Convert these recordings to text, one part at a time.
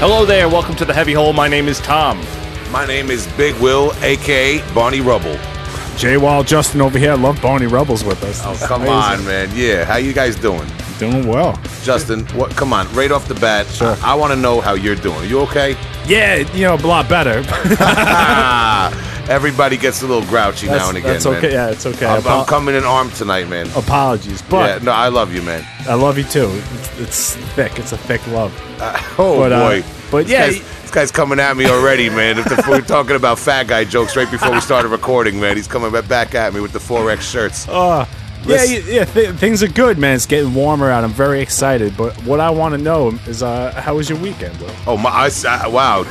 Hello there, welcome to the Heavy Hole. My name is Tom. My name is Big Will, aka Barney Rubble. Jay Wild, Justin over here. I love Barney Rebels with us. Oh, It's come amazing. on, man. Yeah, how you guys doing? Doing well. Justin, what? Come on, right off the bat, Sure. I, want to know how you're doing. You okay? Yeah, you know, a lot better. Everybody gets a little grouchy That's, now and again. that's okay. man. Yeah, it's okay. I'm, Apo- I'm coming in armed tonight, man. apologies, yeah, but no, I love you, man. I love you too. It's, it's thick. It's a thick love. Oh But, uh, boy, but This yeah, guy's- this guy's coming at me already, man. If the, we're talking about fat guy jokes right before we started recording, man, he's coming back at me with the 4X shirts. Uh, yeah, yeah, th- things are good, man. It's getting warmer out. I'm very excited. But what I want to know is, uh, how was your weekend, bro? Oh my! I, I- wow,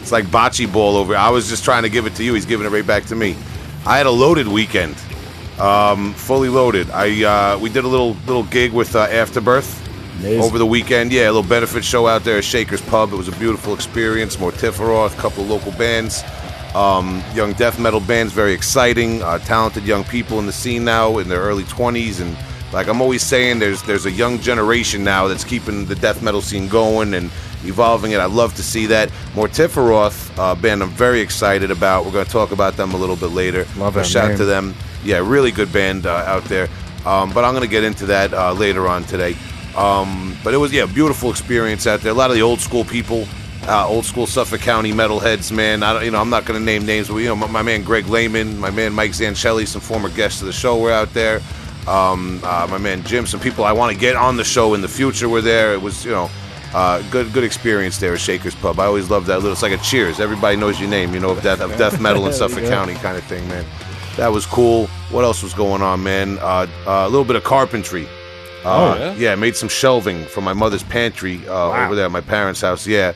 it's like bocce ball over. I was just trying to give it to you. He's giving it right back to me. I had a loaded weekend, um, fully loaded. I uh, we did a little little gig with uh, Afterbirth Amazing. over the weekend. Yeah, a little benefit show out there at Shaker's Pub. It was a beautiful experience. Mortiferoth, a couple of local bands, um, young death metal bands, very exciting. Uh, talented young people in the scene now in their early 20s, and like I'm always saying, there's there's a young generation now that's keeping the death metal scene going and evolving it. I love to see that. Mortiferoth, uh, band I'm very excited about. We're going to talk about them a little bit later. Love A that shout name. to them. Yeah, really good band uh, out there. Um, but I'm going to get into that uh, later on today. Um, but it was yeah, beautiful experience out there. A lot of the old school people, uh, old school Suffolk County metalheads, man. I don't, you know, I'm not going to name names, but you know, my, my man Greg Lehman, my man Mike Zanchelli, some former guests of the show were out there. Um, uh, my man Jim, some people I want to get on the show in the future were there. It was you know. Uh, good, good experience there at Shaker's Pub. I always love that little. It's like a Cheers. Everybody knows your name. You know of death, of death metal in Suffolk Yeah. County kind of thing, man. That was cool. What else was going on, man? Uh, uh, a little bit of carpentry. Uh, Oh, yeah? yeah, I made some shelving for my mother's pantry uh, over there at my parents' house. Yeah,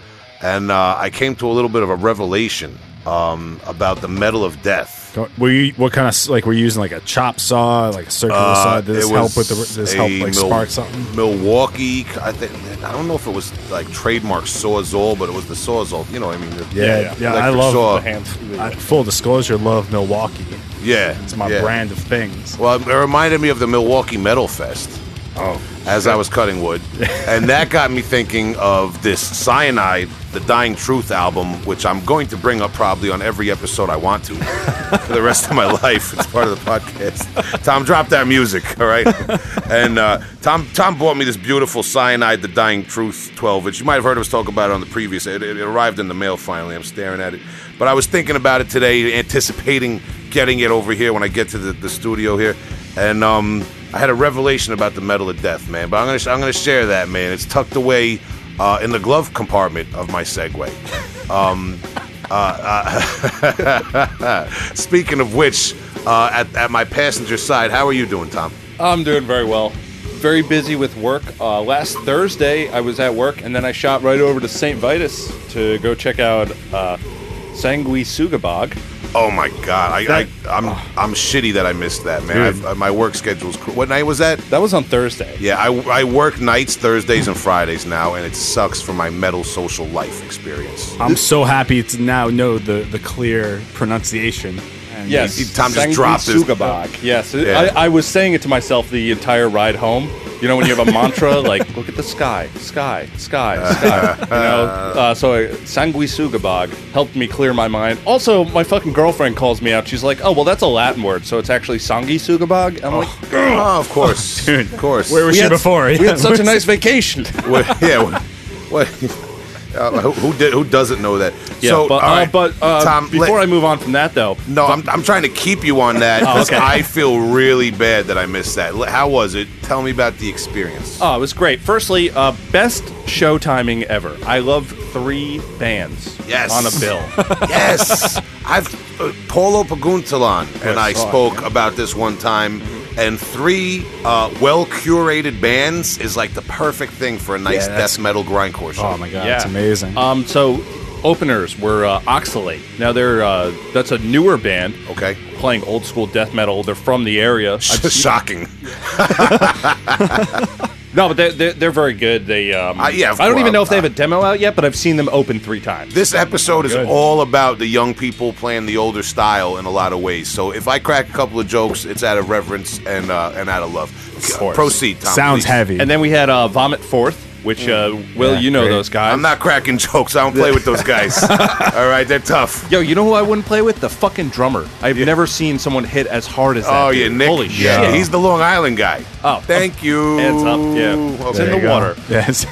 and uh, I came to a little bit of a revelation um, about the metal of death. Don't- Were you what kind of like were you using like a chop saw, like a circular Uh, saw? Did this it help with was the this a help like Mil- spark something? Milwaukee, I think. I don't know if it was like trademark Sawzall, but it was the Sawzall. You know, what I mean, the- Yeah, yeah, I electric love saw. The hands. I, full disclosure, love Milwaukee. Yeah, It's my yeah. brand of things. Well, it reminded me of the Milwaukee Metal Fest. Oh, as I was cutting wood. and that got me thinking of this Cyanide, the Dying Truth album, which I'm going to bring up probably on every episode I want to for the rest of my life. It's part of the podcast. Tom, drop that music, all right? And uh, Tom Tom bought me this beautiful Cyanide, the Dying Truth 12 inch. You might have heard us talk about it on the previous. It, it arrived in the mail finally. I'm staring at it. But I was thinking about it today, anticipating getting it over here when I get to the, the studio here. And um, I had a revelation about the metal of death, man. But I'm gonna I'm gonna share that, man. It's tucked away uh, in the glove compartment of my Segway. Um, uh, uh, speaking of which, uh, at, at my passenger side, how are you doing, Tom? I'm doing very well. Very busy with work. Uh, last Thursday, I was at work, and then I shot right over to St. Vitus to go check out Sanguisugabogg. Oh my God, I, I I'm I'm shitty that I missed that, man. Dude. Uh, my work schedule's cr- what night was that? That was on Thursday. Yeah, I, I work nights, Thursdays, and Fridays now, and it sucks for my metal social life experience. I'm so happy to now know the the clear pronunciation. And Yes, He- Tom just dropped his- Sugabog. Yes, Yeah. I, I was saying it to myself the entire ride home. You know, when you have a mantra like "Look at the sky, sky, sky, sky." You know, uh, so uh, Sanguisugabogg helped me clear my mind. Also, my fucking girlfriend calls me out. She's like, "Oh, well, that's a Latin word, so it's actually Sangi Sugabog." I'm like, Oh, of course, Dude, of course. Where was we she had, before? We had such a nice vacation. What- yeah. What? what uh, who, who did? Who doesn't know that? Yeah, so, but, uh, right, but uh, Tom, before let- I move on from that, though, no, I'm, I'm trying to keep you on that because okay. I feel really bad that I missed that. How was it? Tell me about the experience. Oh, it was great. Firstly, uh, best show timing ever. I love three bands Yes. on a bill. yes, I've uh, Paulo Paguntalan and I Oh, spoke about this one time. And three uh, well curated bands is like the perfect thing for a nice Yeah, that's- death metal grindcore show. Oh my god, it's amazing. Um, so openers were uh, Oxalate. Now they're uh, that's a newer band Okay, playing old school death metal. They're from the area. I've seen- shocking. no, but they're, they're, they're very good. They um, Uh, yeah, I don't course. even know if they have a demo out yet, but I've seen them open three times. This episode is Good. all about the young people playing the older style in a lot of ways. So if I crack a couple of jokes, it's out of reverence and uh, and out of love. course. Proceed, Tom. Sounds please. heavy. and then we had uh, Vomit Forth, which uh, Will, Yeah, you know great. those guys. I'm not cracking jokes. I don't play with those guys. All right, they're tough. Yo, you know who I wouldn't play with? The fucking drummer. I've never seen someone hit as hard as that. Oh yeah, dude. Nick. Holy yeah, shit! he's the Long Island guy. Oh, thank you. Hands up, yeah. It's in the you go. water. Yes.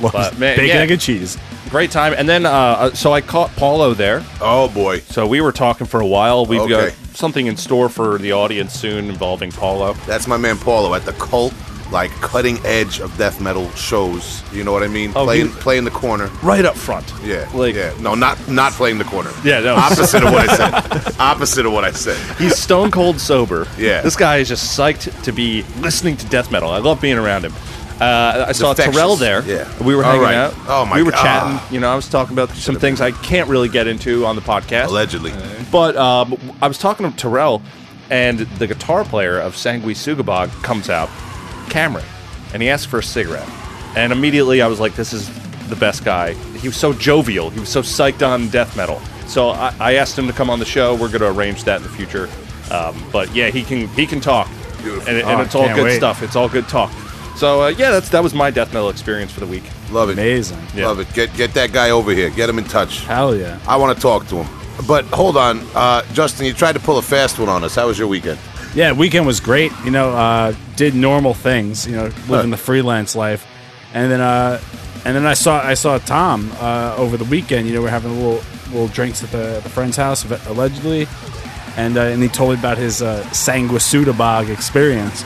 But, man, Bacon, yeah. egg, and cheese. great time. And then, uh, uh, so I caught Paulo there. Oh boy. So we were talking for a while. We've Okay. got something in store for the audience soon involving Paulo. That's my man Paulo at the cult, like cutting edge of death metal shows. You know what I mean? Oh, playing, he- playing the corner. Right up front. Yeah, Like, yeah. No, not not playing the corner. Yeah, no. Opposite of what I said. Opposite of what I said. He's stone cold sober. Yeah. This guy is just psyched to be listening to death metal. I love being around him. Uh, I saw. Terrell there. Yeah. We were hanging right. out. Oh, my God. We were God. chatting. You know, I was talking about some things I can't really get into on the podcast. Allegedly. But um, I was talking to Terrell, and the guitar player of Sanguisugabogg comes out, Cameron, and he asked for a cigarette. And immediately I was like, this is the best guy. He was so jovial. He was so psyched on death metal. So I, I asked him to come on the show. We're going to arrange that in the future. Um, but yeah, he can he can talk, Beautiful. and, and Oh, it's all can't good wait. stuff. It's all good talk. So uh, yeah, that's that was my death metal experience for the week. Love it. Amazing. Yeah. Love it. Get get that guy over here. Get him in touch. Hell yeah. I want to talk to him. But hold on, uh, Justin. You tried to pull a fast one on us. How was your weekend? Yeah, weekend was great. You know, uh, did normal things. You know, living the freelance life, and then uh, and then I saw I saw Tom uh, over the weekend. You know, we're having a little little drinks at the, the friend's house allegedly, and uh, and he told me about his uh, Sanguisugabogg experience.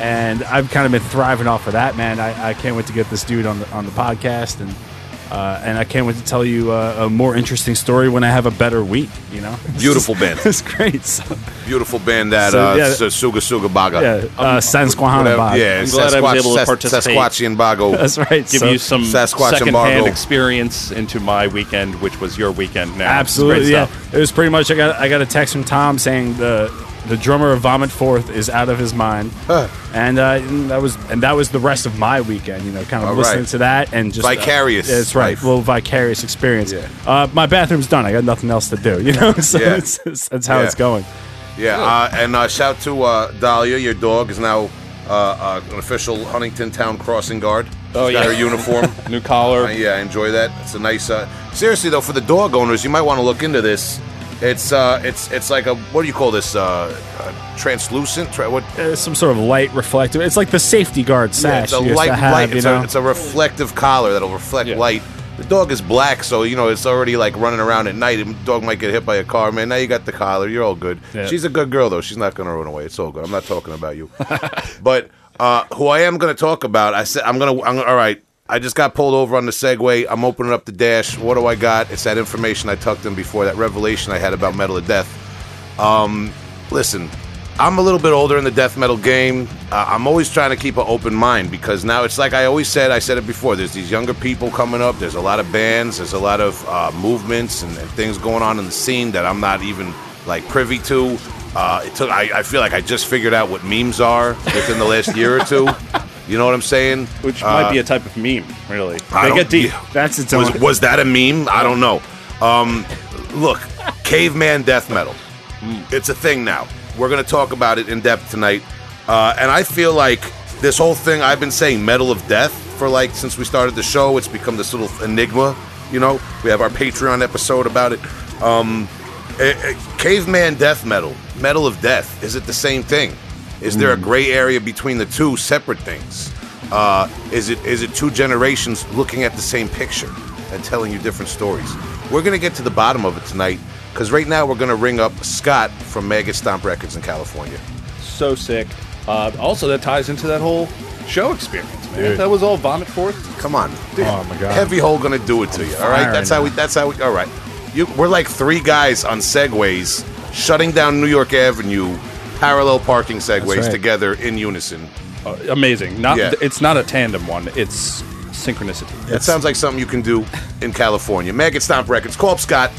And I've kind of been thriving off of that, man. I, I can't wait to get this dude on the on the podcast, and uh, and I can't wait to tell you uh, a more interesting story when I have a better week. You know, Beautiful band. it's great. So, Beautiful band that So, uh, yeah. S- Suga Suga Baga. yeah, uh, Sansquahana Whatever. bog. Yeah, I'm glad I was able to Sasquatch- participate. Sasquatchian Bago. That's right. Give so- you some Sasquatch secondhand experience into my weekend, which was your weekend. Now, absolutely. Yeah, it was pretty much. I got I got a text from Tom saying the the drummer of Vomit Forth is out of his mind, Huh. and, uh, and that was and that was the rest of my weekend. You know, kind of All listening right. to that and just uh, Vicarious that's right. life. Little vicarious experience. Yeah. Uh, my bathroom's done. I got nothing else to do. You know, so Yeah. it's, it's, that's how Yeah. it's going. Yeah, uh, and uh, shout to uh, Dahlia. Your dog is now uh, uh, an official Huntington Town crossing guard. Oh, She's got yeah. her uniform. New collar. Uh, yeah, I enjoy that. It's a nice. Uh, seriously though, for the dog owners, you might want to look into this. It's uh, it's it's like a what do you call this? Uh, uh, translucent? Tra- what? Uh, some sort of light reflective. It's like the safety guard Yeah, it's a you light, have. light. you It's know, a, it's a reflective collar that'll reflect Yeah. light. The dog is black, so you know it's already like running around at night. The dog might get hit by a car, man. Now you got the collar. You're all good. Yeah. She's a good girl though. She's not gonna run away. It's all good. I'm not talking about you. but uh, who I am gonna talk about, I said I'm gonna. I'm, all right. I just got pulled over on the Segway. I'm opening up the dash. What do I got? It's that information I tucked in before that revelation I had about Metal of Death. Um, listen, I'm a little bit older in the death metal game. Uh, I'm always trying to keep an open mind because now it's like I always said. I said it before. There's these younger people coming up. There's a lot of bands. There's a lot of uh, movements and, and things going on in the scene that I'm not even like privy to. Uh, it took. I, I feel like I just figured out what memes are within the last year or two. You know what I'm saying? which Uh, might be a type of meme, really. I They get deep. yeah. that's its was, own. was that a meme? I don't know. Um, look, caveman death metal. It's a thing now. We're going to talk about it in depth tonight. Uh, and I feel like this whole thing, I've been saying metal of death for like since we started the show. It's become this little enigma. You know, we have our Patreon episode about it. Um, eh, eh, caveman death metal, metal of death. Is it the same thing? Is there a gray area between the two separate things? Uh, is it is it two generations looking at the same picture and telling you different stories? We're gonna get to the bottom of it tonight because right now we're gonna ring up Scott from Maggot Stomp Records in California. So sick. Uh, also, that ties into that whole show experience, man. Dude. That was all vomit forth. Come on, dude. Oh, my God. Heavy hole gonna do it to you. All right, that's how we. That's how we. All right, you, we're like three guys on segways shutting down New York Avenue, parallel parking segways right. together in unison. Uh, amazing. Not. Yeah. It's not a tandem one. It's synchronicity. It sounds like something you can do in California. Maggot Stomp Records. Call up Scott.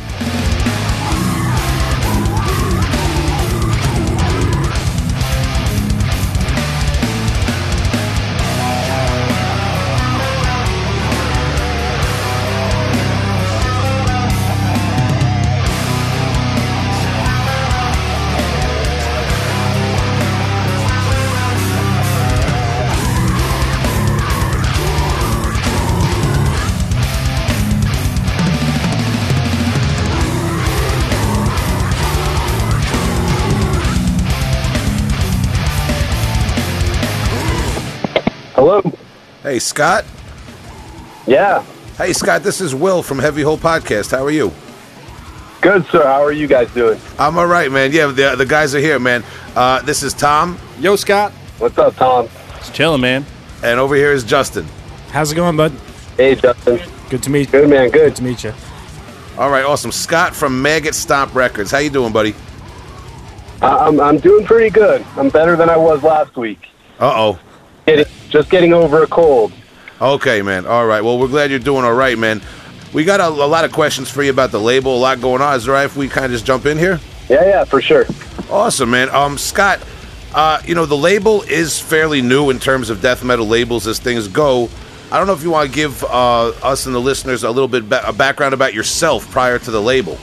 Hey, Scott. Yeah. Hey, Scott. This is Will from Heavy Hole Podcast. How are you? Good, sir. How are you guys doing? I'm all right, man. Yeah, the, the guys are here, man. Uh, this is Tom, Yo, Scott. What's up, Tom? It's chilling, man. and over here is Justin. How's it going, bud? Hey, Justin. Good to meet. You. Good, man. Good Good. to meet you. All right, awesome. Scott from Maggot Stomp Records. How you doing, buddy? I- I'm, I'm doing pretty good. I'm better than I was last week. Uh oh. Just getting over a cold. Okay, man. All right. Well, we're glad you're doing all right, man. We got a, a lot of questions for you about the label. A lot going on. Is it right if we kind of just jump in here? Yeah, yeah, for sure. Awesome, man. Um, Scott, uh, you know the label is fairly new in terms of death metal labels as things go. I don't know if you want to give uh, us and the listeners a little bit ba- a background about yourself prior to the label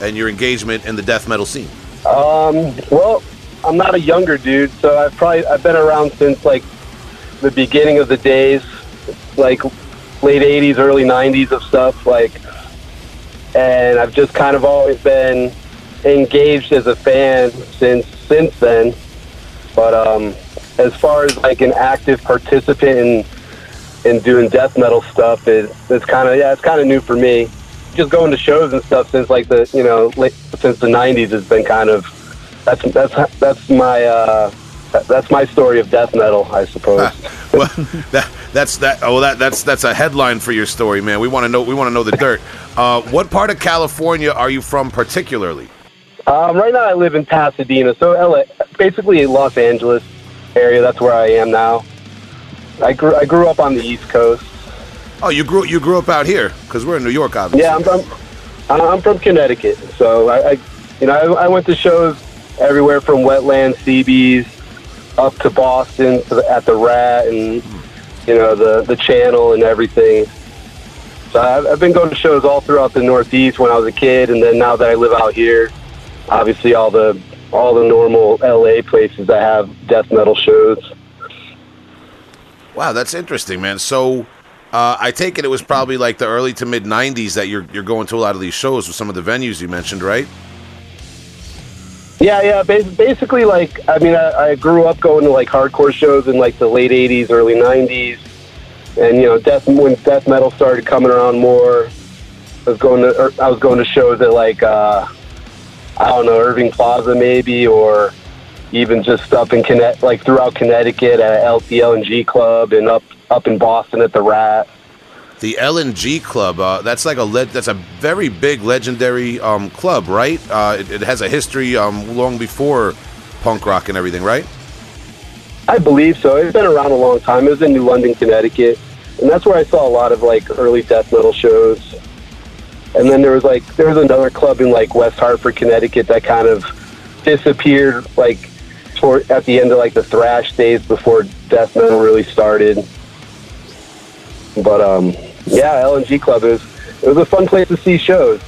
and your engagement in the death metal scene. Um, well, I'm not a younger dude, so I've probably I've been around since like the beginning of the days, like late '80s, early '90s of stuff. Like, and I've just kind of always been engaged as a fan since since then. But um, as far as like an active participant in in doing death metal stuff, it, it's kind of yeah, it's kind of new for me. Just going to shows and stuff since like the you know late, since the '90s has been kind of that's that's that's my uh, that's my story of death metal, I suppose. well, that, that's that. Oh, that that's that's a headline for your story, man. We want to know. We want to know the dirt. Uh, what part of California are you from, particularly? Um, right now, I live in Pasadena, so LA, basically Los Angeles area. That's where I am now. I grew I grew up on the East Coast. Oh, you grew you grew up out here because we're in New York, obviously. Yeah, I'm from I'm from Connecticut, so I, I you know I, I went to shows everywhere from Wetland, CB's, up to Boston at the Rat, and you know the the Channel and everything. So I've, I've been going to shows all throughout the Northeast when I was a kid, and then now that I live out here, obviously all the all the normal LA places that have death metal shows. Wow, that's interesting, man. So, uh, I take it it was probably like the early to mid '90s that you're you're going to a lot of these shows with some of the venues you mentioned, right? Yeah, yeah. Bas- basically, like I mean, I, I grew up going to like hardcore shows in like the late '80s, early '90s, and you know, death when death metal started coming around more. I was going to er, I was going to shows at like uh, I don't know Irving Plaza maybe, or even just up in Connect like throughout Connecticut at LTL Club, and up up in Boston at the Rat. The LNG Club. Uh, that's like a le- that's a very big legendary um, club, right? Uh, it, it has a history um, long before punk rock and everything, right? I believe so. It's been around a long time. It was in New London, Connecticut, and that's where I saw a lot of like early death metal shows. And then there was like there was another club in like West Hartford, Connecticut that kind of disappeared like toward at the end of like the thrash days before death metal really started. But um, yeah, LNG Club is it was a fun place to see shows.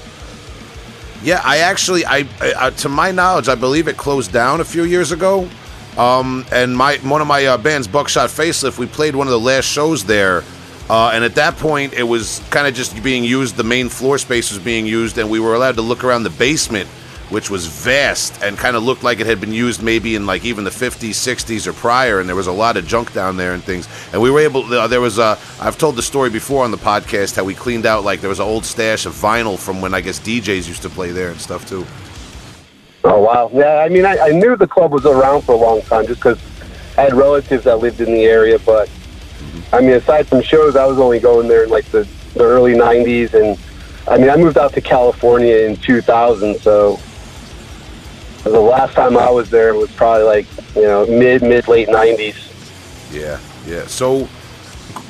Yeah, I actually, I, I uh, to my knowledge, I believe it closed down a few years ago. Um, and my one of my uh, bands, Buckshot Facelift, we played one of the last shows there. Uh, and at that point, it was kind of just being used. The main floor space was being used, and we were allowed to look around the basement, which was vast and kind of looked like it had been used maybe in like even the 50s, 60s, or prior. And there was a lot of junk down there and things. And we were able. There was a. I've told the story before on the podcast how we cleaned out like there was an old stash of vinyl from when I guess DJs used to play there and stuff too. Oh wow! Yeah, I mean, I, I knew the club was around for a long time just because I had relatives that lived in the area. But I mean, aside from shows, I was only going there in like the, the early '90s, and I mean, I moved out to California in 2000. So the last time I was there was probably like you know mid mid late '90s. Yeah, yeah. So,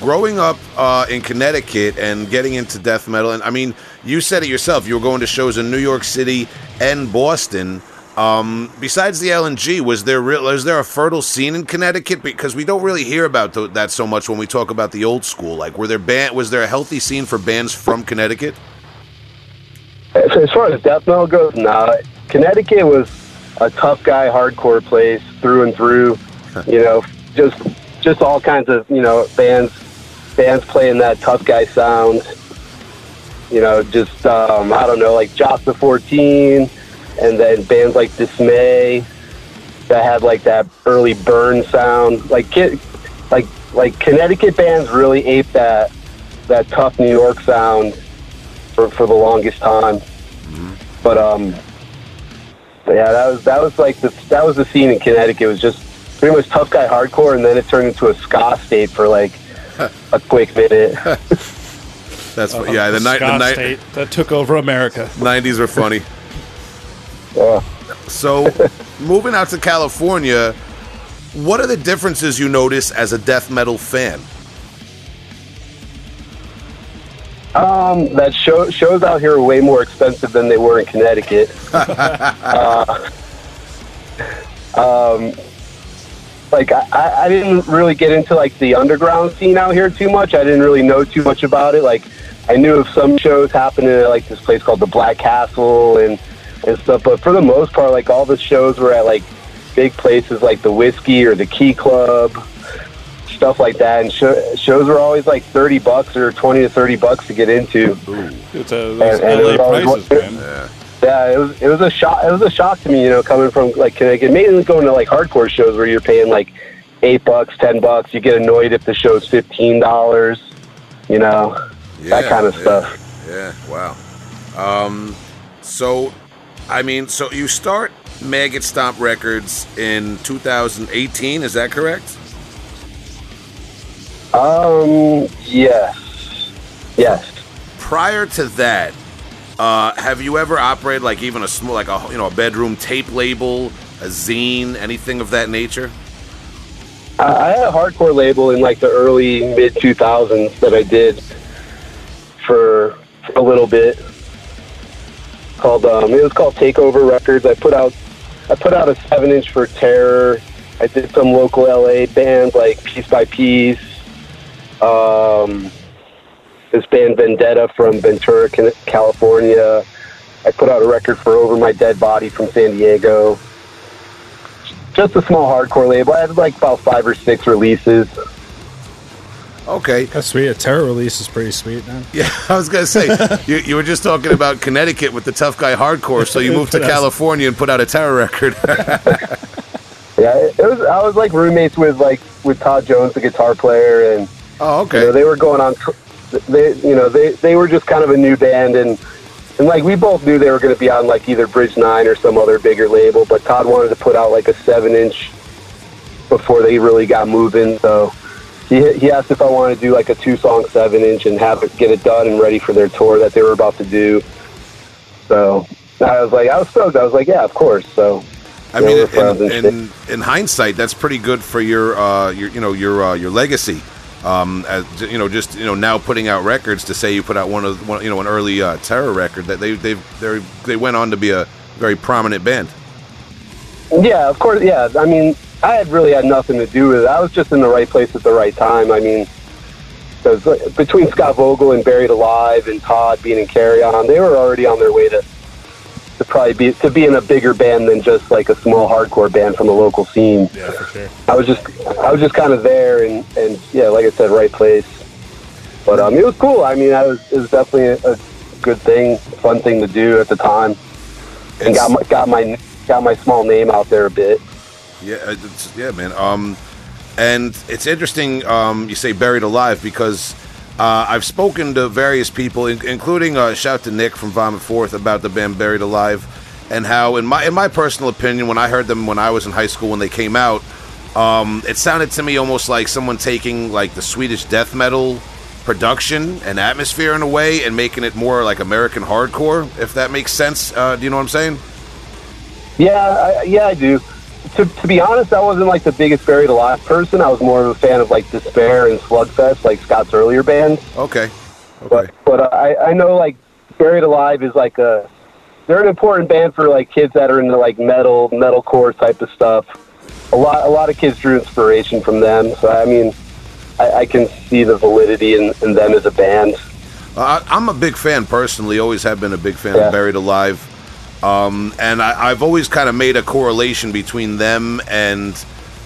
growing up uh, in Connecticut and getting into death metal, and I mean, you said it yourself. You were going to shows in New York City and Boston. Um, besides the LNG, was there real? Was there a fertile scene in Connecticut? Because we don't really hear about th- that so much when we talk about the old school. Like, were there band? Was there a healthy scene for bands from Connecticut? As as far as death metal goes, nah. Connecticut was a tough guy, hardcore place through and through. You know, just just all kinds of you know bands bands playing that tough guy sound. You know, just um, I don't know, like Jasta Fourteen, and then bands like Dismay that had like that early burn sound. Like like like Connecticut bands really ape that that tough New York sound for for the longest time. But um, but yeah, that was that was like the that was the scene in Connecticut. It was just pretty much tough guy hardcore, and then it turned into a ska state for like a quick minute. That's yeah. The, uh-huh. ni- the Scott ni- State that took over America. 90s were funny. Yeah. So, moving out to California, what are the differences you notice as a death metal fan? Um, that show, shows out here are way more expensive than they were in Connecticut. uh, um, like I- I, didn't really get into like the underground scene out here too much. I didn't really know too much about it. Like I knew of some shows happening at like this place called the Black Castle and and stuff, but for the most part, like all the shows were at like big places like the Whisky or the Key Club stuff like that. And sh- shows were always like thirty bucks or twenty to thirty bucks to get into. It's a And- and it LA was always prices, one- man. Yeah, it was it was a shock. It was a shock to me, you know, coming from like Connecticut, mainly going to like hardcore shows where you're paying like eight bucks, ten bucks. You get annoyed if the show's fifteen dollars, you know, that kind of yeah, stuff. Yeah, wow. Um, so, I mean, so you start Maggot Stomp Records in 2018, is that correct? Um, yes, yes. Prior to that, uh, have you ever operated like even a small, like a you know a bedroom tape label, a zine, anything of that nature? I, had a hardcore label in like the early mid two thousands that I did for, for a little bit. Called um, it was called Takeover Records. I put out I put out a seven inch for Terror. I did some local LA bands like Piece by Piece. Um, this band Vendetta from Ventura, California. I put out a record for Over My Dead Body from San Diego. Just a small hardcore label. I had like about five or six releases. Okay. That's sweet. A terror release is pretty sweet, man. Yeah, I was gonna say you, you were just talking about Connecticut with the tough guy hardcore, so you moved to California and put out a terror record. Yeah, it, it was. I was like roommates with like with Todd Jones, the guitar player, and oh, you know, okay. they were going on. They, you know, they they were just kind of a new band, and and like we both knew they were going to be on like either Bridge Nine or some other bigger label. But Todd wanted to put out like a seven inch before they really got moving. So he he asked if I wanted to do like a two song seven inch and have it get it done and ready for their tour that they were about to do. So I was like, I was stoked. I was like, yeah, of course. So I mean, in, in, in hindsight, that's pretty good for your, uh, your you know, your uh, your legacy. Um, as, you know, just you know, now putting out records to say you put out one of one, you know, an early uh, terror record that they they they they went on to be a very prominent band. Yeah, of course. Yeah, I mean, I had really had nothing to do with it. I was just in the right place at the right time. I mean, because between Scott Vogel and Buried Alive and Todd being in Carry On, they were already on their way to to probably be to be in a bigger band than just like a small hardcore band from the local scene. Yeah, for sure. I was just I was just kind of there and and yeah, like I said, right place. But um, it was cool. I mean, I was it was definitely a, a good thing, fun thing to do at the time, and got my got my got my small name out there a bit. Yeah, yeah, man. Um, and it's interesting. Um, you say buried alive because uh, I've spoken to various people, in, including uh, shout to Nick from Vomit Forth about the band Buried Alive, and how, in my in my personal opinion, when I heard them when I was in high school when they came out, um, it sounded to me almost like someone taking like the Swedish death metal production and atmosphere in a way and making it more like American hardcore. If that makes sense, uh, do you know what I'm saying? Yeah, I, yeah, I do. To, to be honest, I wasn't like the biggest Buried Alive person. I was more of a fan of like Despair and Slugfest, like Scott's earlier bands. Okay. Okay. But but I I know like Buried Alive is like a they're an important band for like kids that are into like metal metalcore type of stuff. A lot a lot of kids drew inspiration from them. So I mean, I, I can see the validity in, in them as a band. Uh, I'm a big fan personally. Always have been a big fan Yeah. of Buried Alive, um, and I, I've always kind of made a correlation between them and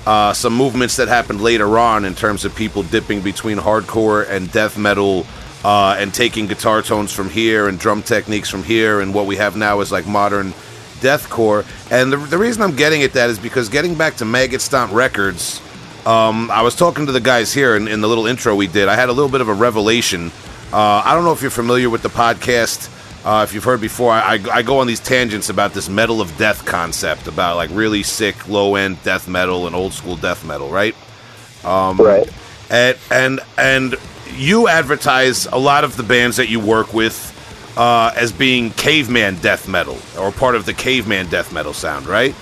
uh, some movements that happened later on in terms of people dipping between hardcore and death metal. Uh, and taking guitar tones from here and drum techniques from here, and what we have now is like modern deathcore. And the, the reason I'm getting at that is because getting back to Maggot Stomp Records, Um, I was talking to the guys here in, in the little intro we did. I had a little bit of a revelation. Uh, I don't know if you're familiar with the podcast. Uh, if you've heard before, I, I, I go on these tangents about this metal of death concept, about like really sick, low end death metal and old school death metal, right? Um, right. And and and you advertise a lot of the bands that you work with uh, as being caveman death metal or part of the caveman death metal sound, right?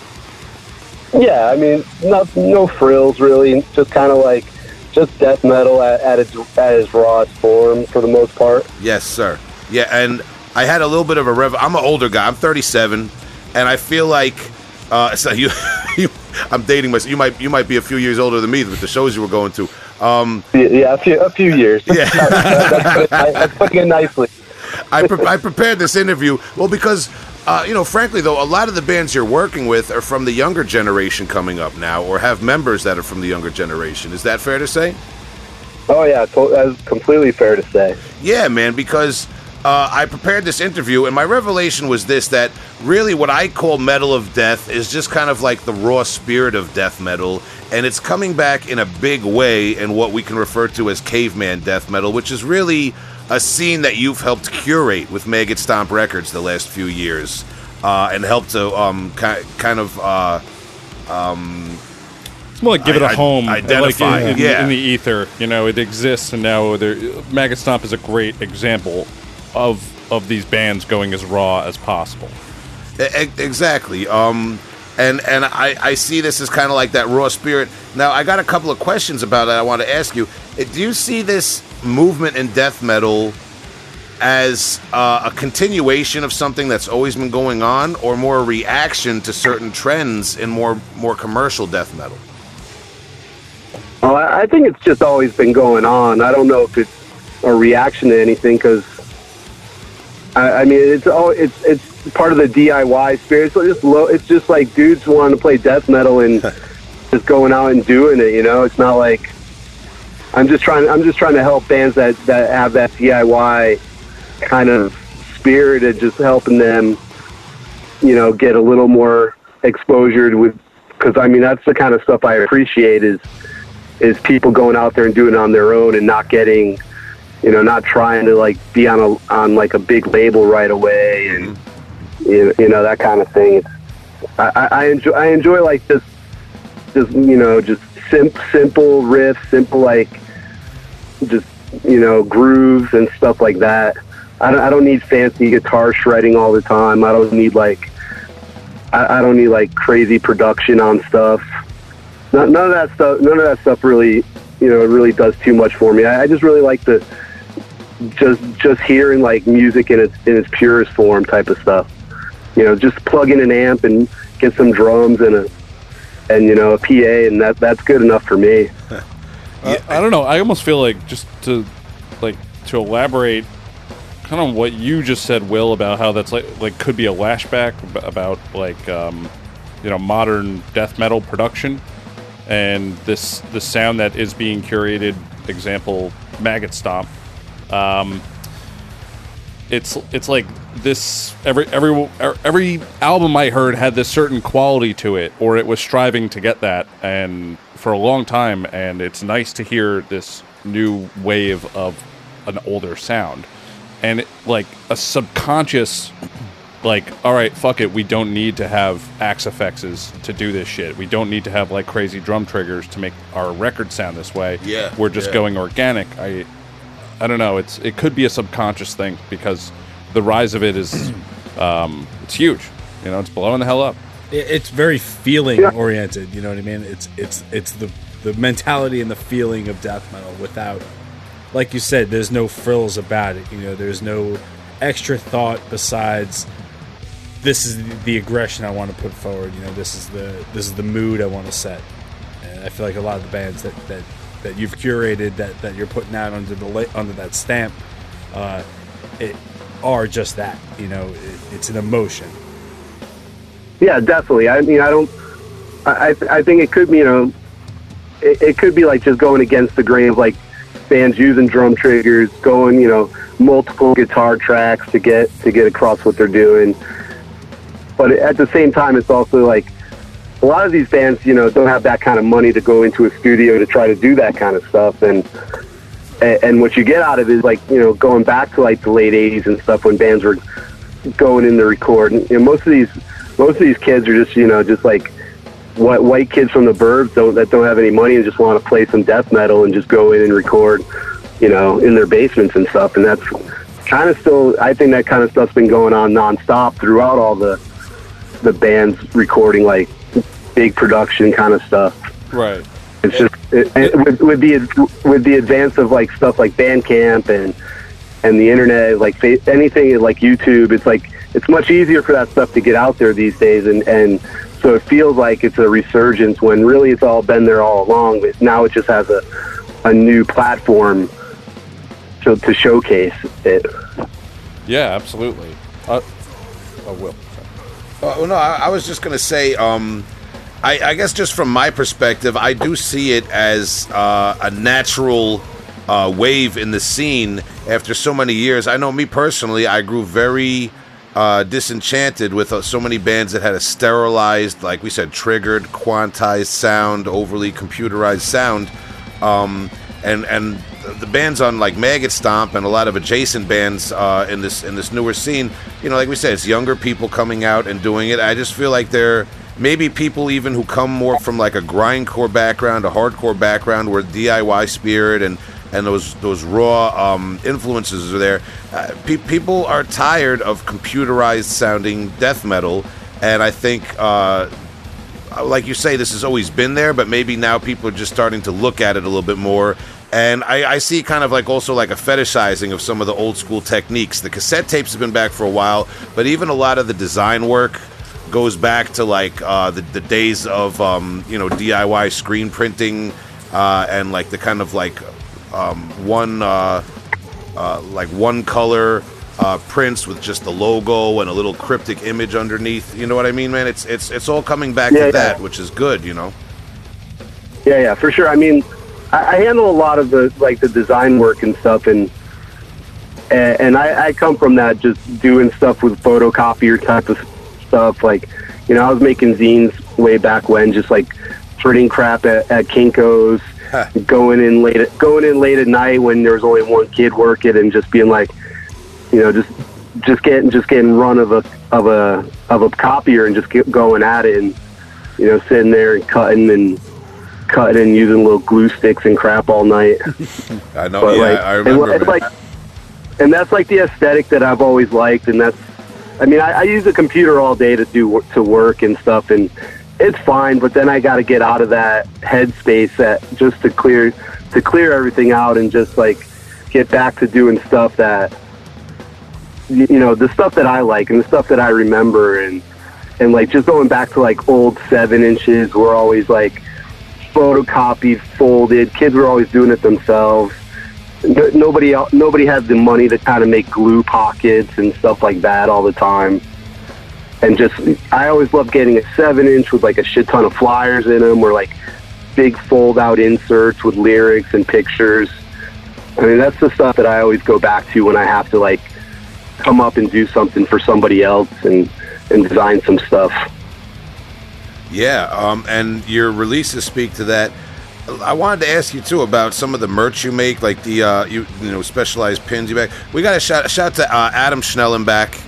Yeah, I mean, not no frills really, just kind of like just death metal at, at its at its rawest form for the most part. Yes, sir. Yeah, and I had a little bit of a rev. I'm an older guy. I'm 37, and I feel like uh, so you, you, I'm dating myself. You might you might be a few years older than me with the shows you were going to. Um, Yeah, a few a few years. Yeah. that's, that's putting it nicely. I, pre- I prepared this interview well because uh, you know frankly though a lot of the bands you're working with are from the younger generation coming up now or have members that are from the younger generation is that fair to say Oh yeah, to- that's completely fair to say. yeah man because uh, I prepared this interview and my revelation was this that really what I call metal of death is just kind of like the raw spirit of death metal and it's coming back in a big way in what we can refer to as caveman death metal which is really a scene that you've helped curate with Maggot Stomp Records the last few years, uh, and helped to um, ki- kind of uh, It's more like give it I- a home, I- like identify in, in- yeah. in the ether. You know, it exists, and now there, Maggot Stomp is a great example of of these bands going as raw as possible. Exactly. Um, and and I, I see this as kind of like that raw spirit. Now I got a couple of questions about it. I want to ask you. Uh, Do you see this movement in death metal as uh, a continuation of something that's always been going on, or more a reaction to certain trends in more more commercial death metal? I I think it's just always been going on. I don't know if it's a reaction to anything because I, I mean it's all it's it's part of the DIY spirit. So it's low. It's just like dudes wanting to play death metal and just going out and doing it. You know, it's not like I'm just trying. I'm just trying to help bands that that have that DIY kind of spirit and just helping them, you know, get a little more exposure with. Because I mean, that's the kind of stuff I appreciate is is people going out there and doing it on their own and not getting, you know, not trying to like be on a on like a big label right away and you, you know that kind of thing. It's, I, I- enjoy I enjoy like just just you know just sim- simple riffs, simple like just you know grooves and stuff like that. I don't I don't need fancy guitar shredding all the time. I don't need like I, I don't need like crazy production on stuff none, none of that stuff none of that stuff really you know really does too much for me i, I just really like the just just hearing like music in its in its purest form type of stuff you know just plug in an amp and get some drums and a and you know a pa and that that's good enough for me I, I don't know. I almost feel like just to like to elaborate kind of what you just said, Will, about how that's like like could be a lashback about like um, you know modern death metal production and this the sound that is being curated. Example, Maggot Stomp. Um, it's it's like this every every every album I heard had this certain quality to it, or it was striving to get that, and for a long time. And it's nice to hear this new wave of an older sound, and it, like a subconscious, like all right, fuck it, we don't need to have Axe-Fx to do this shit. We don't need to have like crazy drum triggers to make our record sound this way. Yeah, we're just yeah. going organic. I I don't know. It's it could be a subconscious thing because the rise of it is um, it's huge. You know, it's blowing the hell up. It's very feeling Yeah. oriented. You know what I mean? It's it's it's the the mentality and the feeling of death metal without, like you said, there's no frills about it. You know, there's no extra thought besides this is the, the aggression I want to put forward. You know, this is the this is the mood I want to set. And I feel like a lot of the bands that that, that you've curated that, that you're putting out under the under that stamp, uh, it are just that. You know, it, it's an emotion. yeah definitely i mean i don't i i think it could be you know it, it could be like just going against the grain of like bands using drum triggers going you know multiple guitar tracks to get to get across what they're doing but at the same time it's also like a lot of these bands, you know, don't have that kind of money to go into a studio to try to do that kind of stuff, and and, what you get out of it is like you know going back to like the late '80s and stuff when bands were going in to record. And, you know, most of these most of these kids are just you know just like white white kids from the burbs don't that don't have any money and just want to play some death metal and just go in and record, you know, in their basements and stuff. And that's kind of still I think that kind of stuff's been going on nonstop throughout all the the bands recording like big production kind of stuff. Right. It's just it, it, with, with the with the advance of like stuff like Bandcamp and and the internet, like anything like YouTube, it's like it's much easier for that stuff to get out there these days, and and so it feels like it's a resurgence when really it's all been there all along, but now it just has a a new platform to, to showcase it. Yeah, absolutely. Uh, oh, Will. Uh, well, no, I, I was just going to say, um, I, I guess just from my perspective, I do see it as uh, a natural uh, wave in the scene after so many years. I know me personally, I grew very uh, disenchanted with uh, so many bands that had a sterilized, like we said, triggered, quantized sound, overly computerized sound. Um, and and the bands on like Maggot Stomp and a lot of adjacent bands uh, in this in this newer scene, you know, like we said, it's younger people coming out and doing it. I just feel like they're maybe people even who come more from like a grindcore background, a hardcore background, where DIY spirit and and those those raw um, influences are there. Uh, pe- people are tired of computerized sounding death metal, and I think. Uh, like you say, this has always been there, but maybe now people are just starting to look at it a little bit more. And I, I see kind of like also like a fetishizing of some of the old school techniques. The cassette tapes have been back for a while, but even a lot of the design work goes back to like uh, the, the days of um, you know DIY screen printing uh, and like the kind of like um, one uh, uh, like one color uh, prints with just the logo and a little cryptic image underneath. You know what I mean, man? It's it's it's all coming back Yeah, to yeah. that, which is good. You know. Yeah, yeah, for sure. I mean, I, I handle a lot of the like the design work and stuff, and and, and I, I come from that just doing stuff with photocopier type of stuff. Like, you know, I was making zines way back when, just like printing crap at, at Kinkos, going in late, at, going in late at night when there was only one kid working, and just being like, you know, just just getting just getting run of a of a of a copier and just get going at it, and you know, sitting there and cutting and cutting and using little glue sticks and crap all night. I know. But yeah, like, I and, remember. and man. like, and that's like the aesthetic that I've always liked, and that's. I mean, I, I use the computer all day to do to work and stuff, and it's fine. But then I got to get out of that headspace that just to clear to clear everything out and just like get back to doing stuff that you know the stuff that I like and the stuff that I remember and and like just going back to like old seven inches were always like photocopied, folded. Kids were always doing it themselves. No, nobody nobody had the money to kind of make glue pockets and stuff like that all the time. And just I always love getting a seven inch with like a shit ton of flyers in them, or like big fold out inserts with lyrics and pictures. I mean, that's the stuff that I always go back to when I have to like come up and do something for somebody else and and design some stuff. Yeah, um, and your releases speak to that. I wanted to ask you too about some of the merch you make, like the uh, you you know specialized pins you make. We got a shout shout to uh, Adam Schnellenbach.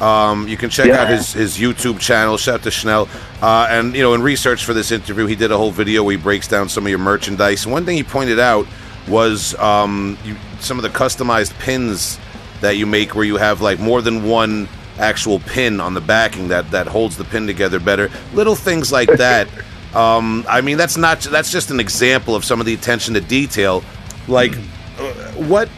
Um, you can check Yeah. out his, his YouTube channel. Shout out to Schnell. Uh, and you know, in research for this interview, he did a whole video where he breaks down some of your merchandise. And one thing he pointed out was um, you, some of the customized pins that you make, where you have like more than one actual pin on the backing that that holds the pin together better. Little things like that. Um, I mean, that's not that's just an example of some of the attention to detail. Like, uh, what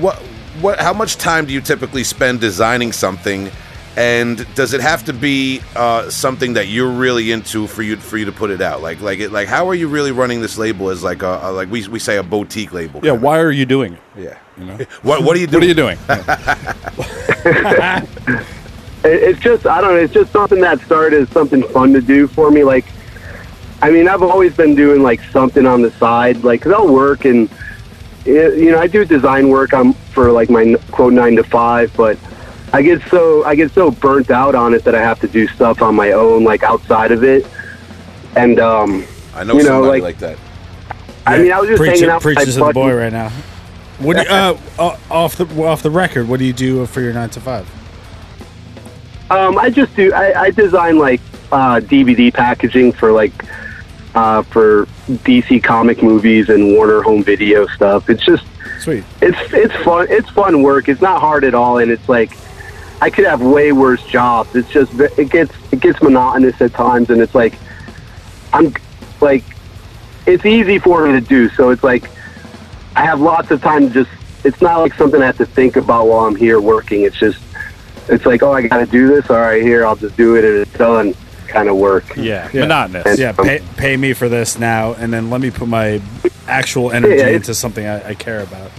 what what? How much time do you typically spend designing something? And does it have to be uh, something that you're really into for you for you to put it out? Like like it, like how are you really running this label as like a, a like we, we say a boutique label? Yeah, kinda? why are you doing it? Yeah. You know? What what are you What are you doing? It- it's just I don't know. It's just something that started as something fun to do for me. Like, I mean, I've always been doing like something on the side. Like, cause I'll work and eh, you know I do design work um for like my quote nine to five, but I get so I get so burnt out on it that I have to do stuff on my own, like outside of it. and um, I know You know, somebody like- like, that. I mean, I was just Preach hanging it, out with my preaches to the boy right now. What do you, uh, off the off the record? What do you do for your nine to five? Um, I just do. I, I design like uh, DVD packaging for like uh, for DC comic movies and Warner Home Video stuff. It's just Sweet. it's it's fun. It's fun work. It's not hard at all, and it's like I could have way worse jobs. It's just it gets it gets monotonous at times, and it's like I'm like it's easy for me to do. So it's like I have lots of time to just. It's not like something I have to think about while I'm here working. It's just it's like oh I got to do this. All right, here I'll just do it, and it's done. Kind of work. Yeah, Yeah. monotonous. Yeah, pay, pay me for this now, and then let me put my actual energy Yeah, into something I, I care about.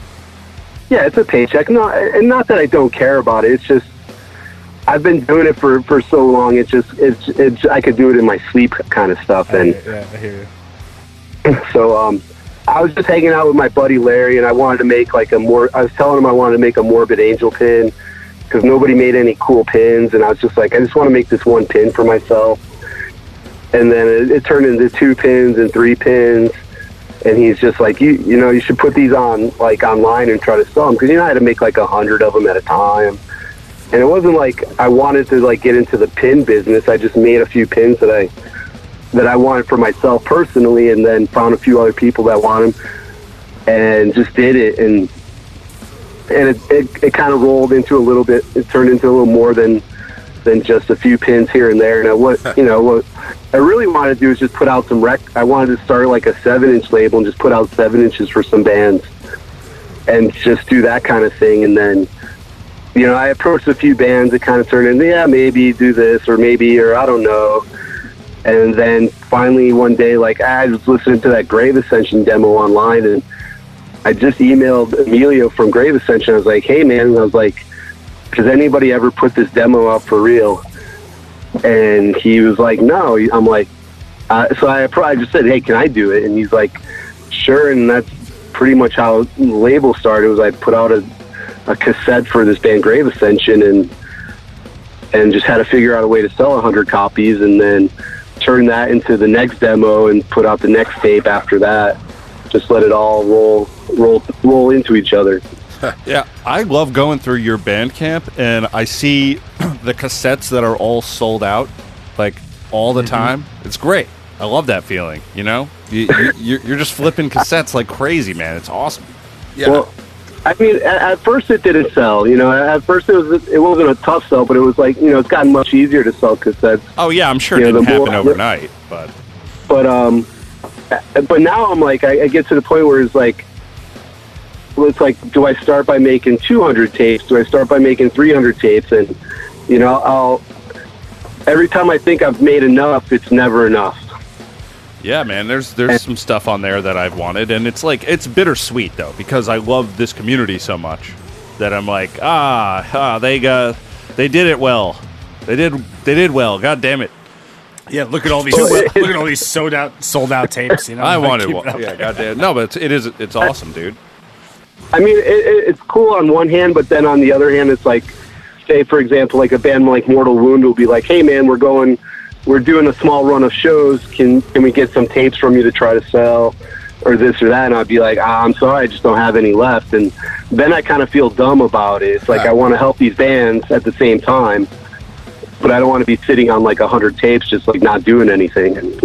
Yeah, it's a paycheck. No, and not that I don't care about it. It's just I've been doing it for for so long. It's just it's it's I could do it in my sleep kind of stuff. And yeah, I hear you. so um, I was just hanging out with my buddy Larry, and I wanted to make like a more. I was telling him I wanted to make a morbid angel pin because nobody made any cool pins, and I was just like, I just want to make this one pin for myself. And then it, it turned into two pins and three pins. And he's just like, you, you know, you should put these on like online and try to sell them because you know I had to make like a hundred of them at a time. And it wasn't like I wanted to like get into the pin business. I just made a few pins that I that I wanted for myself personally, and then found a few other people that want them, and just did it. And and it, it, it kind of rolled into a little bit. It turned into a little more than than just a few pins here and there. And I, what you know what I really wanted to do is just put out some rec. I wanted to start like a seven inch label and just put out seven inches for some bands, and just do that kind of thing. And then you know I approached a few bands that kind of turned into yeah maybe do this or maybe or I don't know. And then finally one day, like I was listening to that Grave Ascension demo online, and I just emailed Emilio from Grave Ascension. I was like, "Hey man," I was like, "Does anybody ever put this demo up for real?" And he was like, "No." I'm like, uh, so I, probably just said, "Hey, can I do it?" And he's like, "Sure." And that's pretty much how the label started. Was I put out a, a cassette for this band Grave Ascension, and and just had to figure out a way to sell hundred copies, and then turn that into the next demo and put out the next tape after that. Just let it all roll roll roll into each other. Yeah, I love going through your Bandcamp and I see the cassettes that are all sold out, like all the time. It's great. I love that feeling. You know, you, you, you're you're just flipping cassettes like crazy, man. It's awesome. Yeah. Well, I mean, at, at first it didn't sell. You know, at first it was it wasn't a tough sell, but it was like you know it's gotten much easier to sell cassettes. Oh yeah, I'm sure it Yeah, the didn't happen more- overnight, but But um, but now I'm like I, I get to the point where it's like. Well, it's like, do I start by making 200 tapes? Do I start by making 300 tapes? And, you know, I'll, every time I think I've made enough, it's never enough. yeah, man. There's there's some stuff on there that I've wanted, and it's like it's bittersweet though because I love this community so much that I'm like ah, ah they got they did it well. They did they did well. God damn it. Yeah, look at all these look at all these sold out sold out tapes. You know, I wanted keep one. it up Yeah, there. goddamn. No, but it's, it is it's awesome, dude. I mean, it, it, it's cool on one hand, but then on the other hand, it's like, say, for example, like a band like Mortal Wound will be like, "Hey, man, we're going, we're doing a small run of shows. Can can we get some tapes from you to try to sell, or this or that?" And I'd be like, ah, "I'm sorry, I just don't have any left." And then I kind of feel dumb about it. It's like I want to help these bands at the same time, but I don't want to be sitting on like a hundred tapes, just like not doing anything.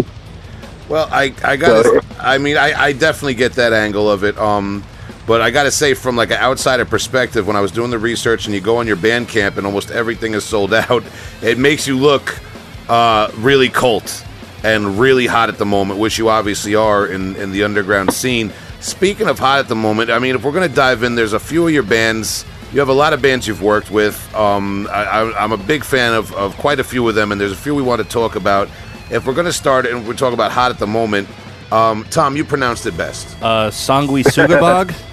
Well, I I got. I mean, I, I definitely get that angle of it. Um, but I got to say, from like an outsider perspective, when I was doing the research and you go on your Bandcamp and almost everything is sold out, it makes you look uh, really cult and really hot at the moment, which you obviously are in in the underground scene. Speaking of hot at the moment, I mean, if we're gonna dive in, there's a few of your bands. You have a lot of bands you've worked with. Um, I, I, I'm a big fan of, of quite a few of them, and there's a few we want to talk about. If we're going to start and we're talking about hot at the moment, um, Tom, you pronounced it best. Uh, Sanguisugabogg.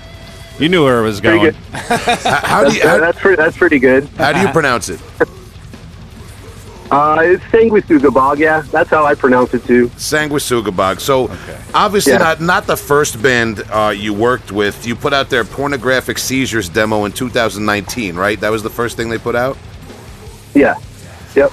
you knew where it was Pretty going. good. How, how do that's, you how, that's pretty, that's pretty good. how do you pronounce it? Uh, it's Sanguisugabogg, yeah. That's how I pronounce it too. Sanguisugabogg. So, obviously Yeah. not not the first band uh, you worked with. You put out their pornographic seizures demo in 2019, right? That was the first thing they put out. Yeah. Yep.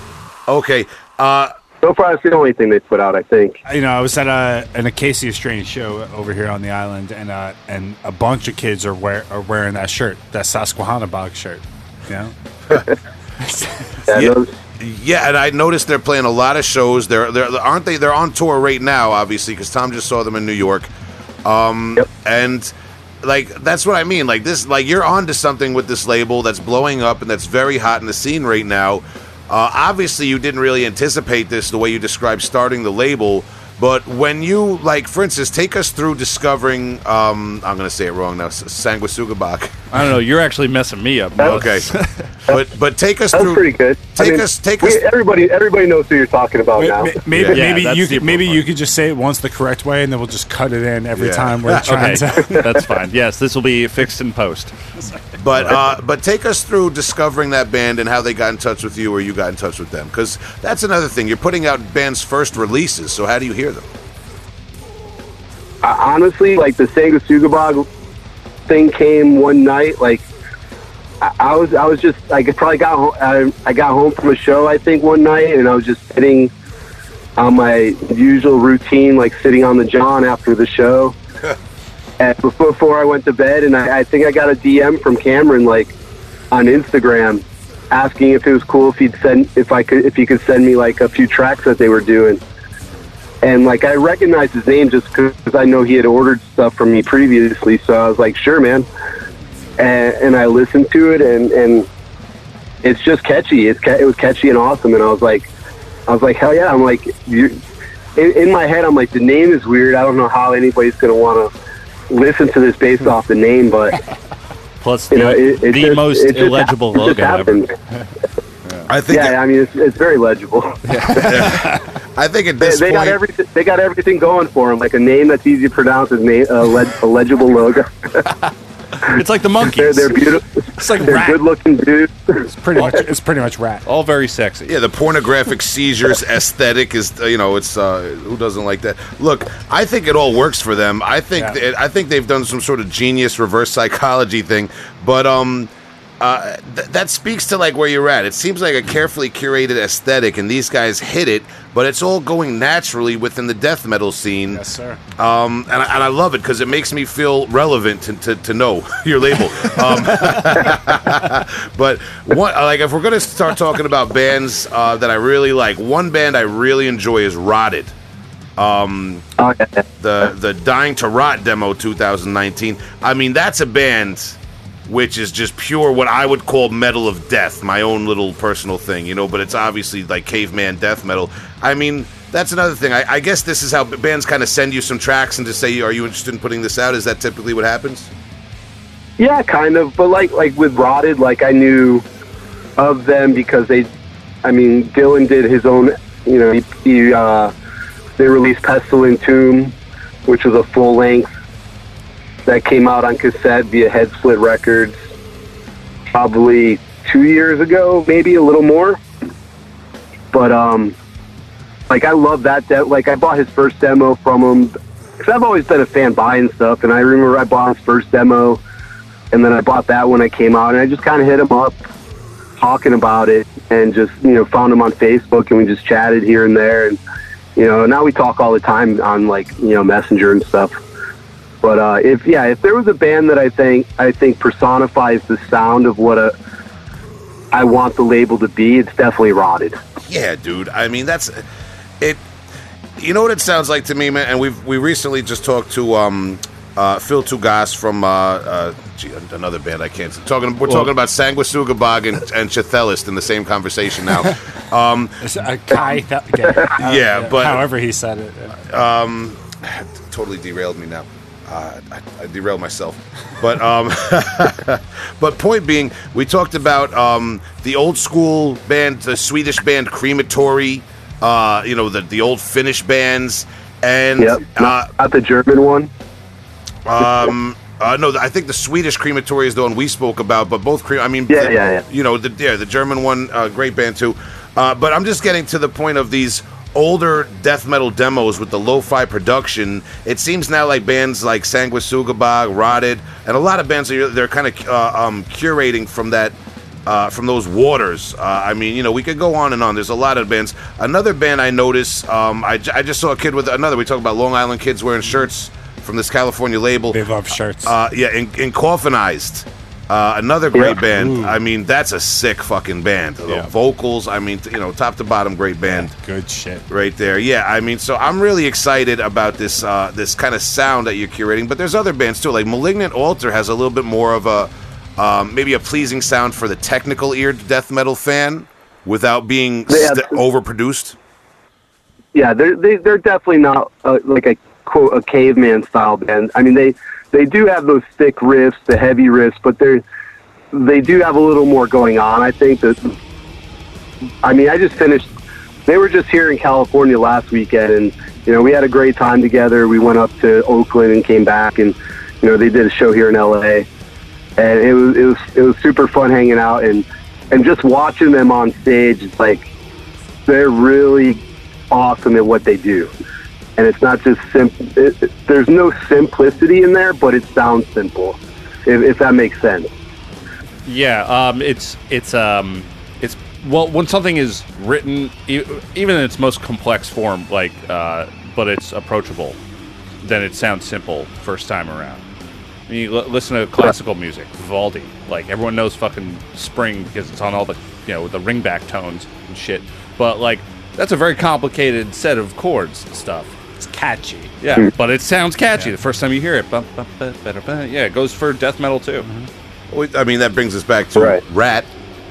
Okay. Uh, So far, it's the only thing they put out. I think. You know, I was at a an Acacia Strain show over here on the island, and uh, and a bunch of kids are wear are wearing that shirt, that Susquehanna Bog shirt. You know, Yeah, Yeah. Yeah, and I noticed they're playing a lot of shows. They're, they're aren't they? They're on tour right now, obviously, because Tom just saw them in New York. Um, Yep. and like that's what I mean. Like this, like you're onto something with this label that's blowing up and that's very hot in the scene right now. Uh, obviously, you didn't really anticipate this the way you described starting the label. But when you like, for instance, take us through discovering. Um, I'm going to say it wrong now. Sanguisugabak. I don't know. You're actually messing me up. Mo. Okay, but but take us That's through. pretty good. I Take mean, us. Take we- us. everybody, everybody knows who you're talking about May- now. may- maybe Yeah, maybe that's you the could, maybe important you could just say it once the correct way, and then we'll just cut it in every Yeah. time we're trying Okay, to. that's fine. Yes, this will be fixed in post. But uh, but take us through discovering that band and how they got in touch with you or you got in touch with them because that's another thing. You're putting out bands' first releases, so how do you hear them? I, honestly, like the Sanguisugabogg thing came one night. Like I, I was, I was just like I probably got home. I, I got home from a show I think one night, and I was just sitting on my usual routine, like sitting on the john after the show. and before, before I went to bed, and I, I think I got a DM from Cameron like on Instagram asking if it was cool if he'd send if I could if he could send me like a few tracks that they were doing and like I recognized his name just because I know he had ordered stuff from me previously. So I was like, sure, man. And, and I listened to it, and and it's just catchy. It's it was catchy and awesome. And I was like, I was like, hell yeah! I'm like, you. In, in my head, I'm like, the name is weird. I don't know how anybody's gonna want to listen to this based off the name, but Plus, you the, know, it, it the just, most illegible logo ever. happened. I think Yeah, I mean, it's, it's very legible. I think at They, this they got point, everything. They got everything going for them. Like a name that's easy to pronounce, a, name, a, leg, a legible logo. It's like the They're monkeys. they're beautiful. It's like They're rat. good looking dudes. It's pretty much. It's pretty much rat. All very sexy. yeah, the pornographic seizures aesthetic is uh, you know it's uh, who doesn't like that. Look, I think it all works for them. I think Yeah. th- I think they've done some sort of genius reverse psychology thing, but um. Uh, th- that speaks to like where you're at. It seems like a carefully curated aesthetic, and these guys hit it. But it's all going naturally within the death metal scene. Yes, sir. Um, and, I, and I love it because it makes me feel relevant to, to, to know your label. Um, but one, like if we're gonna start talking about bands uh, that I really like, one band I really enjoy is Rotted. Oh, yeah. The the Dying to Rot demo 2019. I mean, that's a band which is just pure what I would call metal of death, my own little personal thing, you know. But it's obviously like caveman death metal. I mean, that's another thing. I, I guess this is how bands kind of send you some tracks and to say, "Are you interested in putting this out?" Is that typically what happens? Yeah, kind of. But like like with Rotted, like I knew of them because they. I mean, Dylan did his own. You know, he, he uh, they released Pestilent Tomb, which was a full length that came out on cassette via Head Split Records, probably two years ago, maybe a little more. But um, like I love that. De- like I bought his first demo from him because I've always been a fan buying stuff, and I remember I bought his first demo, and then I bought that when I came out, and I just kind of hit him up, talking about it, and just you know found him on Facebook, and we just chatted here and there, and you know now we talk all the time on like you know Messenger and stuff. But uh, if yeah, if there was a band that I think I think personifies the sound of what a I want the label to be, it's definitely Rotted. Yeah, dude. I mean, that's it. You know what it sounds like to me, man. And we've we recently just talked to um, uh, Phil Tougas from uh, uh, gee, another band. I can't talking. We're talking about Sanguisugabogg and, and Chthe'ilist in the same conversation now. Um, a Kai. Th- yeah, Yeah, but- however he said it. totally derailed me now. Uh, I, I derailed myself, but um, but point being, we talked about um, the old school band, the Swedish band Crematory, uh, you know the the old Finnish bands, and Yep, uh, not, not the German one. um, uh, no, I think the Swedish crematory is the one we spoke about, but both cre- I mean, Yeah, the- yeah, yeah. You know, the yeah, the German one, uh, great band too. Uh, but I'm just getting to the point of these older death metal demos with the lo-fi production. It seems now like bands like Sanguisugabogg, Rotted, and a lot of bands are they're kind of uh, um, curating from that uh, from those waters. Uh, I mean, you know, we could go on and on. There's a lot of bands. Another band I noticed. Um, I, j- I just saw a kid with another. We talk about Long Island kids wearing shirts from this California label. They love shirts. Uh, yeah, in, in Coffinized. Uh, another great Yeah. band. I mean, that's a sick fucking band. The Yeah. vocals, I mean, t- you know, top to bottom, great band Good shit. right there. Yeah, I mean, so I'm really excited about this uh, this kind of sound that you're curating. But there's other bands too, like Malignant Altar has a little bit more of a um, maybe a pleasing sound for the technical eared death metal fan without being Yeah. st- overproduced. yeah, they're they, they're definitely not uh, like a quote a caveman style band. I mean, they they do have those thick riffs, the heavy riffs, but they're they do have a little more going on. I think that. I mean, I just finished. They were just here in California last weekend, and you know we had a great time together. We went up to Oakland and came back, and you know they did a show here in LA, and it was it was it was super fun hanging out and and just watching them on stage. It's like they're really awesome at what they do. And it's not just simple. It, there's no simplicity in there, but it sounds simple, if, if that makes sense. Yeah, um, it's it's um, it's well when something is written, even in its most complex form, like uh, but it's approachable, then it sounds simple first time around. I mean, you l- listen to classical music, Vivaldi. Like everyone knows fucking Spring because it's on all the you know the ringback tones and shit. But like that's a very complicated set of chords and stuff. It's catchy. Yeah, but it sounds catchy the first time you hear it. Bum, bum, ba, ba, ba. Yeah, it goes for death metal too. Well, I mean, that brings us back to Right. Ratt.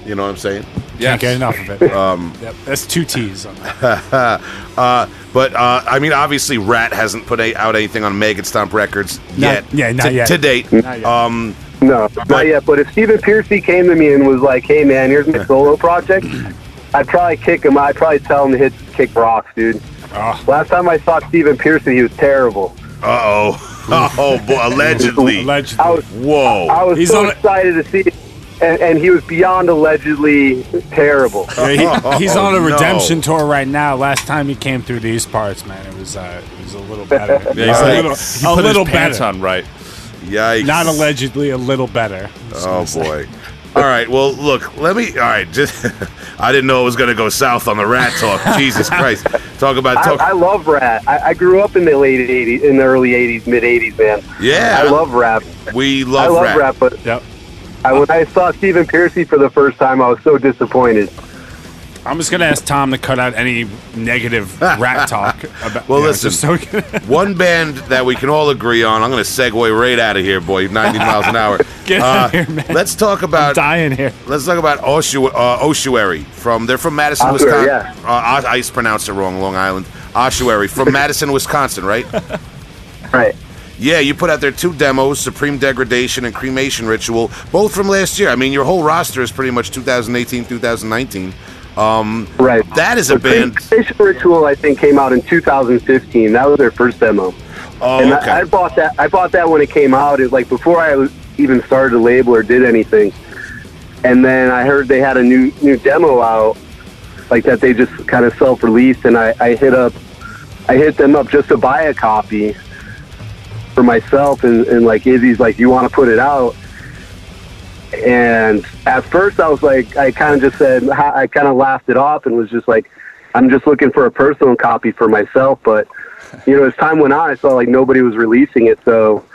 You know what I'm saying? Yes. Can't get enough of it. Um, yep, that's two T's on that. Uh, but uh, I mean, obviously, Ratt hasn't put a, out anything on Maggot Stomp Records yet. yeah, not to, yet. to date. Not yet. Um, No, But- not yet. But if Stephen Pearcy came to me and was like, "Hey, man, here's my solo project," I'd probably kick him. I'd probably tell him to hit kick rocks, dude. Oh, Last time I saw Stephen Pearcy, he was terrible. uh oh. Oh boy, allegedly. allegedly. I was, Whoa. I was He's so on a- excited to see, it. and, and he was beyond allegedly terrible. Yeah, he- he's on a Oh, no. redemption tour right now. Last time he came through these parts, man, it was uh, it was a little better. Yeah, he's a little, He a put little his pants better. on right. Yikes. Not allegedly, a little better. Oh boy. All right. Well, look. Let me. All right. Just. I didn't know it was going to go south on the rat talk. Jesus Christ. Talk about talk. I, I love rap. I, I grew up in the late '80s, in the early '80s, mid '80s, man. yeah. I love rap. We love. I love, love rat. rap, but Yep. I, when I saw Stephen Pearcy for the first time, I was so disappointed. I'm just gonna ask Tom to cut out any negative rat talk. About, Well, you know, listen. just so One band that we can all agree on. I'm going to segue right out of here, boy. 90 miles an hour. Get Uh, out of here, man. Let's talk about. dying here. Let's talk about Oshu- uh, Oshuary from. They're from Madison, Ossuary, Wisconsin. Uh, I, I just pronounced it wrong. Long Island. Oshuary from Madison, Wisconsin, right? Right. Yeah, you put out their two demos, Supreme Degradation and Cremation Ritual, both from last year. I mean, your whole roster is pretty much 2018, 2019. Um, Right. that is a band. Cremation Ritual, I think, came out in 2015. That was their first demo. Oh, and okay. I, I bought that. I bought that when it came out. It like before I even started a label or did anything. And then I heard they had a new new demo out, like that they just kind of self released. And I, I hit up, I hit them up just to buy a copy for myself. And, and like Izzy's like, you want to put it out? And at first I was like, I kind of just said, I kind of laughed it off and was just like, I'm just looking for a personal copy for myself. But you know, as time went on, I saw like nobody was releasing it, so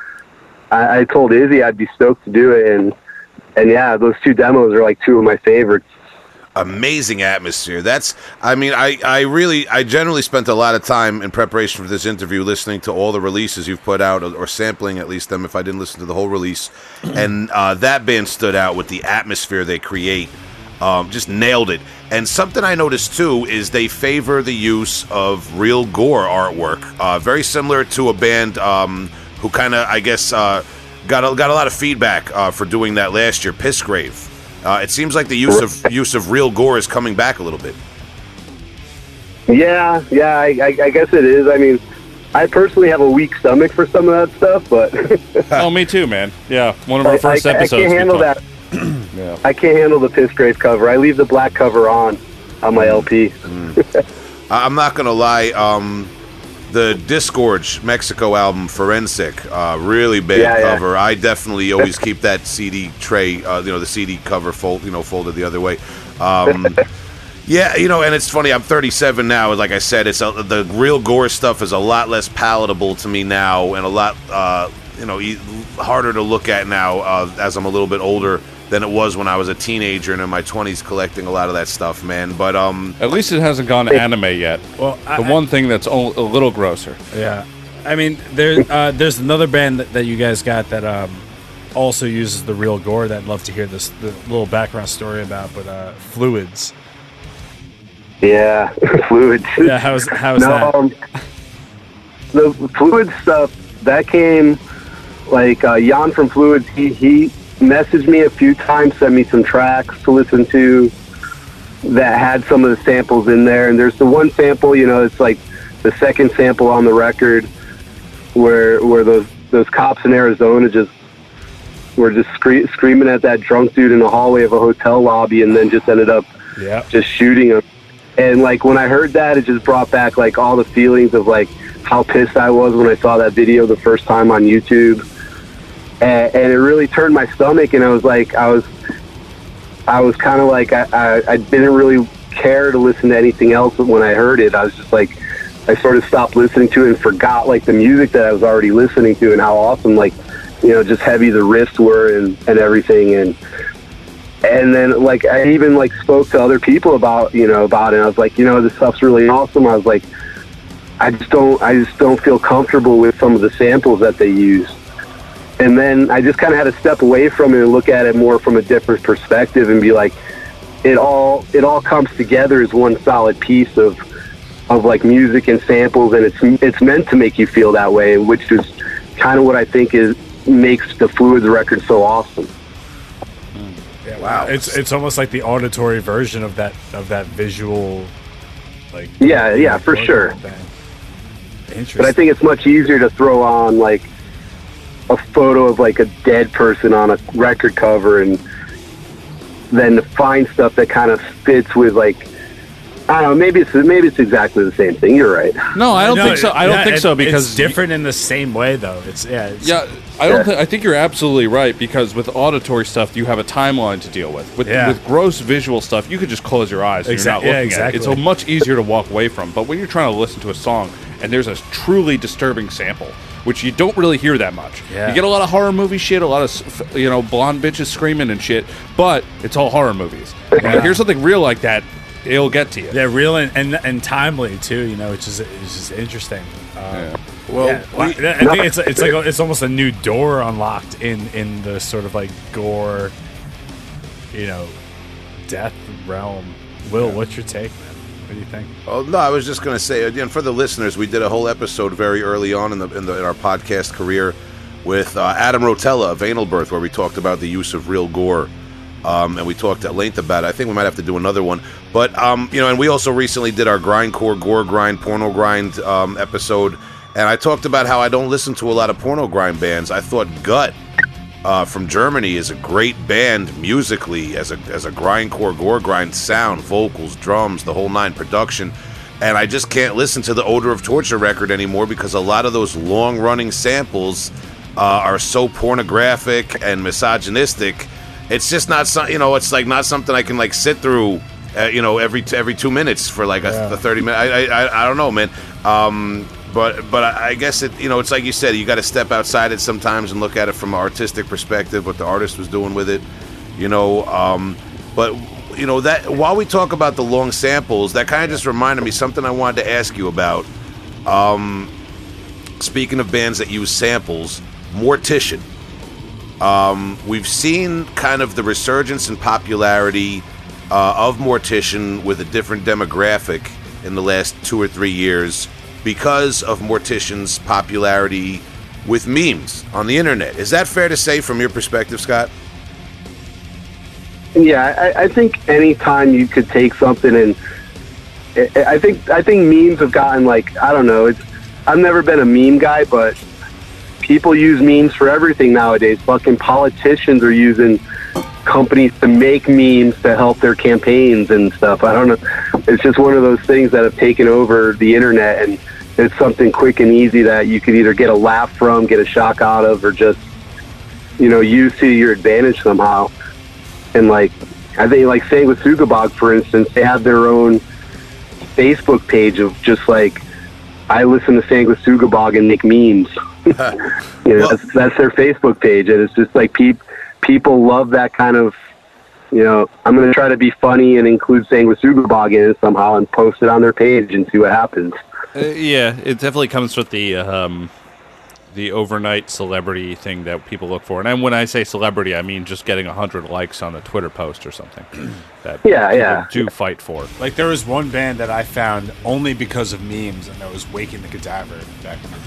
I, I told Izzy I'd be stoked to do it, and and yeah, those two demos are like two of my favorites. Amazing atmosphere. That's, I mean, I, I really, I generally spent a lot of time in preparation for this interview listening to all the releases you've put out, or, or sampling at least them if I didn't listen to the whole release. and uh, that band stood out with the atmosphere they create. Um, just nailed it. And something I noticed too is they favor the use of real gore artwork, uh, very similar to a band um, who kind of, I guess, uh, got a, got a lot of feedback uh, for doing that last year. Pissgrave. Uh, it seems like the use of use of real gore is coming back a little bit. Yeah, yeah, I, I, I guess it is. I mean, I personally have a weak stomach for some of that stuff, but oh, me too, man. Yeah, one of I, our first I, I episodes. can't handle that. Yeah. I can't handle the Pissgrave cover. I leave the black cover on on my LP. I- I'm not gonna lie. Um, the Disgorge Mexico album Forensick, uh, really bad Yeah, yeah. cover. I definitely always keep that CD tray, uh, you know, the CD cover fold, you know, folded the other way. Um, yeah, you know, and it's funny. I'm 37 now. Like I said, it's a, the real gore stuff is a lot less palatable to me now, and a lot, uh, you know, e- harder to look at now uh, as I'm a little bit older than it was when I was a teenager and in my 20s collecting a lot of that stuff, man. But um, At least it hasn't gone anime yet. Well, I- the one thing that's o- a little grosser. Yeah, I mean, there, uh, there's another band that, that you guys got that um, also uses the real gore. That I'd love to hear this the little background story about, but uh, fluids. Yeah, fluids. Yeah, how's how's no, that? um, the fluid stuff that came like uh, Jan from Fluids. He he messaged me a few times, sent me some tracks to listen to that had some of the samples in there. And there's the one sample, you know, it's like the second sample on the record where where those those cops in Arizona just were just scree- screaming at that drunk dude in the hallway of a hotel lobby, and then just ended up Yeah, just shooting him. And like when I heard that, it just brought back like all the feelings of like how pissed I was when I saw that video the first time on YouTube, and, and it really turned my stomach. And I was like, I was, I was kind of like I, I, I didn't really care to listen to anything else But when I heard it. I was just like, I sort of stopped listening to it and forgot like the music that I was already listening to and how awesome like, you know, just heavy the riffs were and and everything and and then like I even like spoke to other people about you know about it. And I was like, you know, this stuff's really awesome. I was like, I just don't I just don't feel comfortable with some of the samples that they use. And then I just kind of had to step away from it and look at it more from a different perspective and be like, it all it all comes together as one solid piece of of like music and samples, and it's it's meant to make you feel that way, which is kind of what I think is makes the Fluids record so awesome. yeah Wow. It's it's almost like the auditory version of that of that visual, like Yeah, yeah, for sure. Interesting. But I think it's much easier to throw on like a photo of like a dead person on a record cover and then to find stuff that kind of fits with like I don't know, maybe it's maybe it's exactly the same thing. You're right. No, I don't No, think so. I don't yeah, think it- so because it's different in the same way though. It's yeah, it's, Yeah, I don't. Yeah. Think, I think you're absolutely right because with auditory stuff, you have a timeline to deal with. With, Yeah. with gross visual stuff, you could just close your eyes and Exact- you're not yeah, looking at it. It's exactly. much easier to walk away from. But when you're trying to listen to a song and there's a truly disturbing sample, which you don't really hear that much, Yeah. you get a lot of horror movie shit, a lot of you know blonde bitches screaming and shit, but it's all horror movies. When you hear something real like that, it'll get to you. yeah, real and, and and timely too. You know, which is it's just interesting. Um, Yeah. well, yeah, we- I think it's it's like a, it's almost a new door unlocked in in the sort of like gore, you know, death realm. Will, what's your take, man? What do you think? Oh no, I was just going to say again for the listeners, we did a whole episode very early on in the in, the, in our podcast career with uh, Adam Rotella of Anal Birth, where we talked about the use of real gore, um, and we talked at length about it. I think we might have to do another one, but um, you know, and we also recently did our grindcore gore grind porno grind um, episode, and I talked about how I don't listen to a lot of porno grind bands. I thought Gut uh, from Germany is a great band musically as a as a grindcore gore grind sound, vocals, drums, the whole nine production. And I just can't listen to the Odor of Torture record anymore because a lot of those long running samples uh, are so pornographic and misogynistic. It's just not some, you know, it's like not something I can like sit through, uh, you know, every every two minutes for like a, Yeah. a thirty minute. I, I I- I don't know, man. Um, but but I guess it you know it's like you said you got to step outside it sometimes and look at it from an artistic perspective what the artist was doing with it you know um, but you know that while we talk about the long samples that kind of just reminded me something I wanted to ask you about um, speaking of bands that use samples Mortician. Um, we've seen kind of the resurgence in popularity uh, of Mortician with a different demographic in the last two or three years because of Mortician's popularity with memes on the internet. Is that fair to say from your perspective, Scott? Yeah, I, I think anytime you could take something and I think I think memes have gotten like I don't know. It's I've never been a meme guy, but people use memes for everything nowadays. Fucking politicians are using companies to make memes to help their campaigns and stuff. I don't know. It's just one of those things that have taken over the internet, and it's something quick and easy that you could either get a laugh from, get a shock out of, or just you know use to your advantage somehow. And like I think like saying with Sugabog, for instance, they have their own Facebook page of just like I listen to Sanguisugabogg and make memes. you know, Well- that's, that's their Facebook page, and it's just like peop, people love that kind of. You know, I'm going to try to be funny and include saying Sanguisugabogg in it somehow and post it on their page and see what happens. Uh, yeah, it definitely comes with the um, the overnight celebrity thing that people look for. And when I say celebrity, I mean just getting hundred likes on a Twitter post or something. that Yeah, people yeah. do fight for. Like there was one band that I found only because of memes, and that was Waking the Cadaver back in the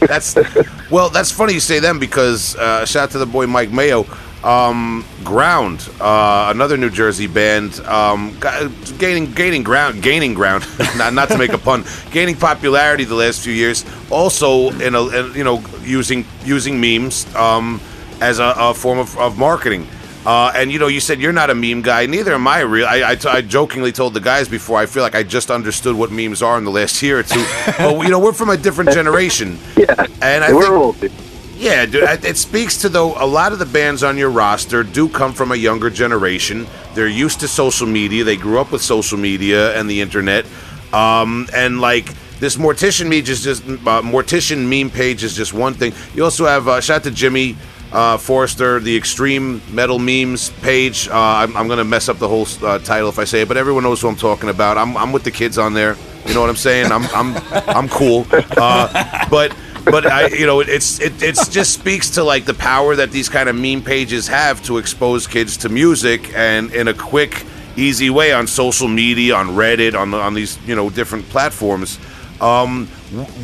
day. That's well. That's funny you say them because uh, shout out to the boy Mike Mayo. Um, Ground, uh, another New Jersey band, um, gaining gaining ground, gaining ground. not not to make a pun, gaining popularity the last few years. Also, in a in, you know using using memes um, as a, a form of, of marketing. Uh, and you know, you said you're not a meme guy. Neither am I. Real. I, I, t- I jokingly told the guys before. I feel like I just understood what memes are in the last year or two. but you know, we're from a different generation. Yeah, And I we're think- old. Yeah, dude, it it speaks to though a lot of the bands on your roster do come from a younger generation. They're used to social media. They grew up with social media and the internet. Um, and like this mortician meme is just uh, mortician meme page is just one thing. You also have uh, shout out to Jimmy uh, Forrester, the Extreme Metal Memes page. Uh, I'm, I'm gonna mess up the whole uh, title if I say it, but everyone knows who I'm talking about. I'm, I'm with the kids on there. You know what I'm saying? I'm I'm I'm cool. Uh, but but I, you know, it's it it's just speaks to like the power that these kind of meme pages have to expose kids to music and in a quick, easy way on social media, on Reddit, on the, on these you know different platforms. Um,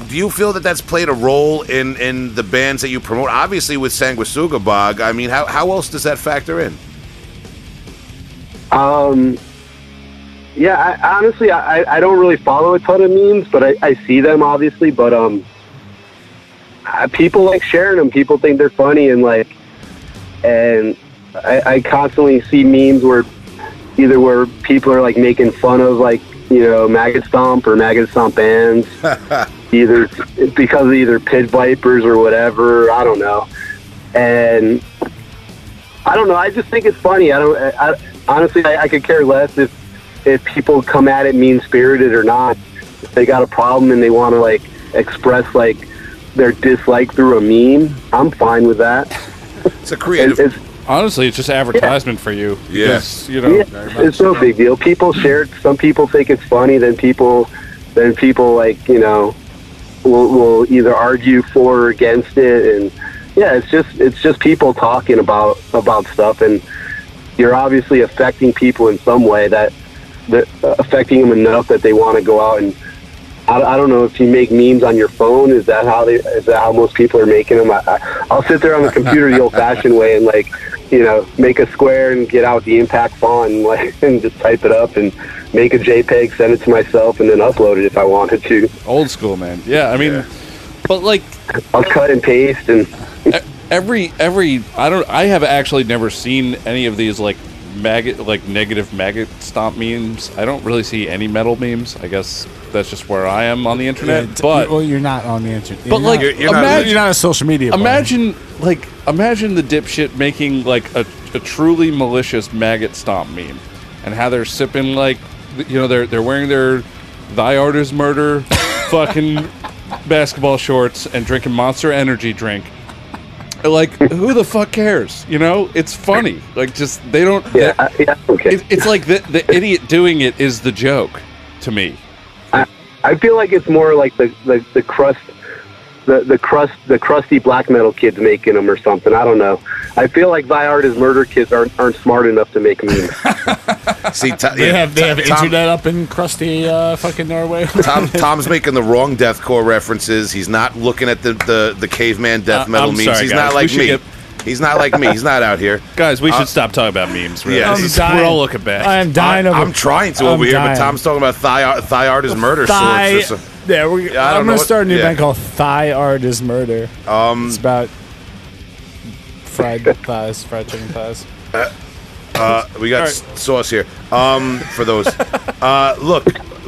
do you feel that that's played a role in in the bands that you promote? Obviously, with Sanguisugabogg, I mean, how how else does that factor in? Um, yeah, I, honestly, I, I don't really follow a ton of memes, but I, I see them obviously. But um, I, people like sharing them. People think they're funny, and like, and I, I constantly see memes where either where people are like making fun of like you know maggot stomp or maggot stomp bands, either because of either pit vipers or whatever. I don't know, and I don't know. I just think it's funny. I don't. I, honestly, I, I could care less if if people come at it mean spirited or not. If they got a problem and they want to like express like their dislike through a meme, I'm fine with that. It's a It, creative. it's Honestly, it's just advertisement for you. Yeah. because, you know. yeah, it's no big deal. People share it. Some people think it's funny. Then people, then people like you know, will will either argue for or against it. And yeah, it's just it's just people talking about about stuff, and you're obviously affecting people in some way that that uh, affecting them enough that they want to go out and. I, I don't know if you make memes on your phone. Is that how they? Is that how most people are making them? I, I, I'll sit there on the computer the old-fashioned way and like, you know, make a square and get out the impact font and like and just type it up and make a JPEG, send it to myself, and then upload it if I wanted to. Old school, man. Yeah, I mean, but like I'll cut and paste and every every I don't I have actually never seen any of these like maggot like negative maggot stomp memes. I don't really see any metal memes. I guess that's just where I am on the internet. Yeah, but well, you're not on the internet. but like You're- you're not- imagine you're not a social media. boy. imagine like imagine the dipshit making like a, a truly malicious maggot stomp meme and how they're sipping like you know they're they're wearing their thy art is murder fucking basketball shorts and drinking monster energy drink like who the fuck cares you know it's funny like just they don't yeah, I, yeah, okay. it, it's like the, the idiot doing it is the joke to me I feel like it's more like the the, the crust. The, the crust the crusty black metal kids making them or something. I don't know. I feel like Thy Art is Murder kids aren't aren't smart enough to make memes. See, Tom, They yeah, have they have Tom- internet up in crusty uh, fucking Norway. Tom, Tom's making the wrong deathcore references. He's not looking at the, the, the caveman death Uh, metal I'm memes. sorry, He's guys. not like should me. get- He's not like me. He's not out here. guys we should Uh, stop talking about memes really. yeah, I'm This is- dying. we're all looking bad I am dying I, over. am trying to I'm over here, but dying. Tom's talking about thigh art, thigh art is murder thigh. swords. Or Yeah, we're, Yeah, I don't I'm know gonna what- start a new yeah. band called Thigh Art is Murder. Um, It's about fried thighs, fried chicken thighs. Uh, we got All s- sauce here. Um, for those. Uh, look,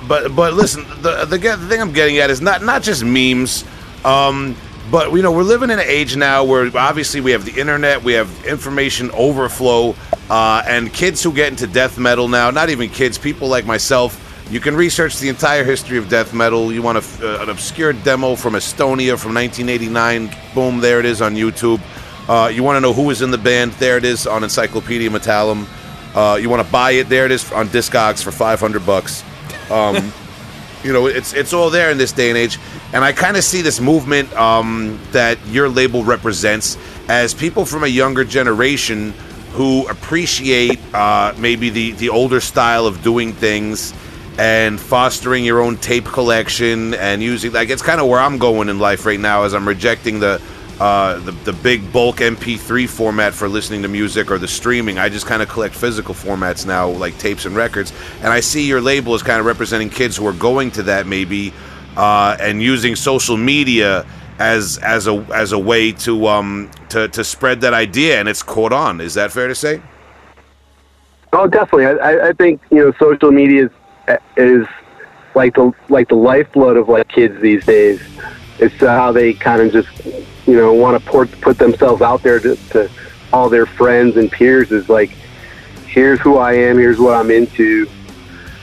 but but listen, the, the the thing I'm getting at is not not just memes. Um, but you know, we're living in an age now where obviously we have the internet, we have information overflow, uh, and kids who get into death metal now, not even kids, people like myself, you can research the entire history of death metal. You want a, uh, an obscure demo from Estonia from 1989? Boom, there it is on YouTube. Uh, you want to know who was in the band? There it is on Encyclopedia Metallum. Uh, you want to buy it? There it is on Discogs for 500 bucks. Um, you know, it's it's all there in this day and age, and I kind of see this movement um, that your label represents as people from a younger generation who appreciate uh, maybe the the older style of doing things and fostering your own tape collection and using like it's kind of where I'm going in life right now as I'm rejecting the uh, the, the big bulk MP3 format for listening to music or the streaming. I just kind of collect physical formats now, like tapes and records. And I see your label is kind of representing kids who are going to that maybe uh, and using social media as as a as a way to um to to spread that idea, and it's caught on. Is that fair to say? Oh, definitely. I, I think you know social media is is like the like the lifeblood of like kids these days. It's how they kind of just you know want to put put themselves out there to, to all their friends and peers. Is like, here's who I am. Here's what I'm into.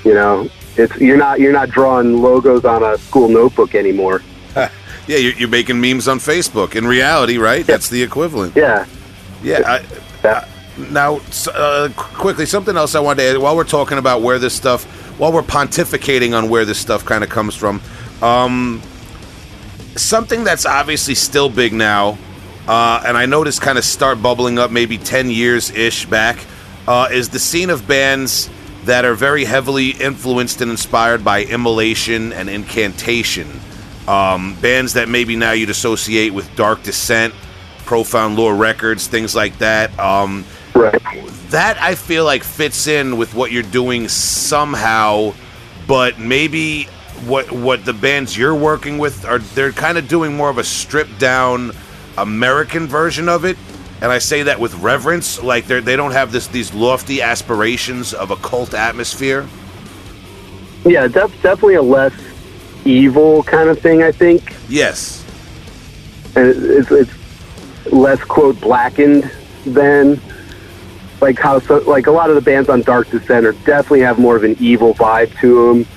You know, it's you're not you're not drawing logos on a school notebook anymore. yeah, you're, you're, making memes on Facebook. In reality, right? Yeah. That's the equivalent. Yeah. Yeah. I, I, now, uh, quickly, something else I wanted to add while we're talking about where this stuff while we're pontificating on where this stuff kind of comes from, um, something that's obviously still big now, uh, and I noticed kind of start bubbling up maybe 10 years ish back, uh, is the scene of bands that are very heavily influenced and inspired by immolation and incantation. Um, bands that maybe now you'd associate with Dark Descent, Profound Lore Records, things like that. Um, right that I feel like fits in with what you're doing somehow, but maybe what what the bands you're working with are they're kind of doing more of a stripped down American version of it. And I say that with reverence, like they they don't have this these lofty aspirations of a cult atmosphere. Yeah, that's definitely a less evil kind of thing. I think. Yes. And it's, it's less quote blackened than like how so, like a lot of the bands on Dark Descent are definitely have more of an evil vibe to them.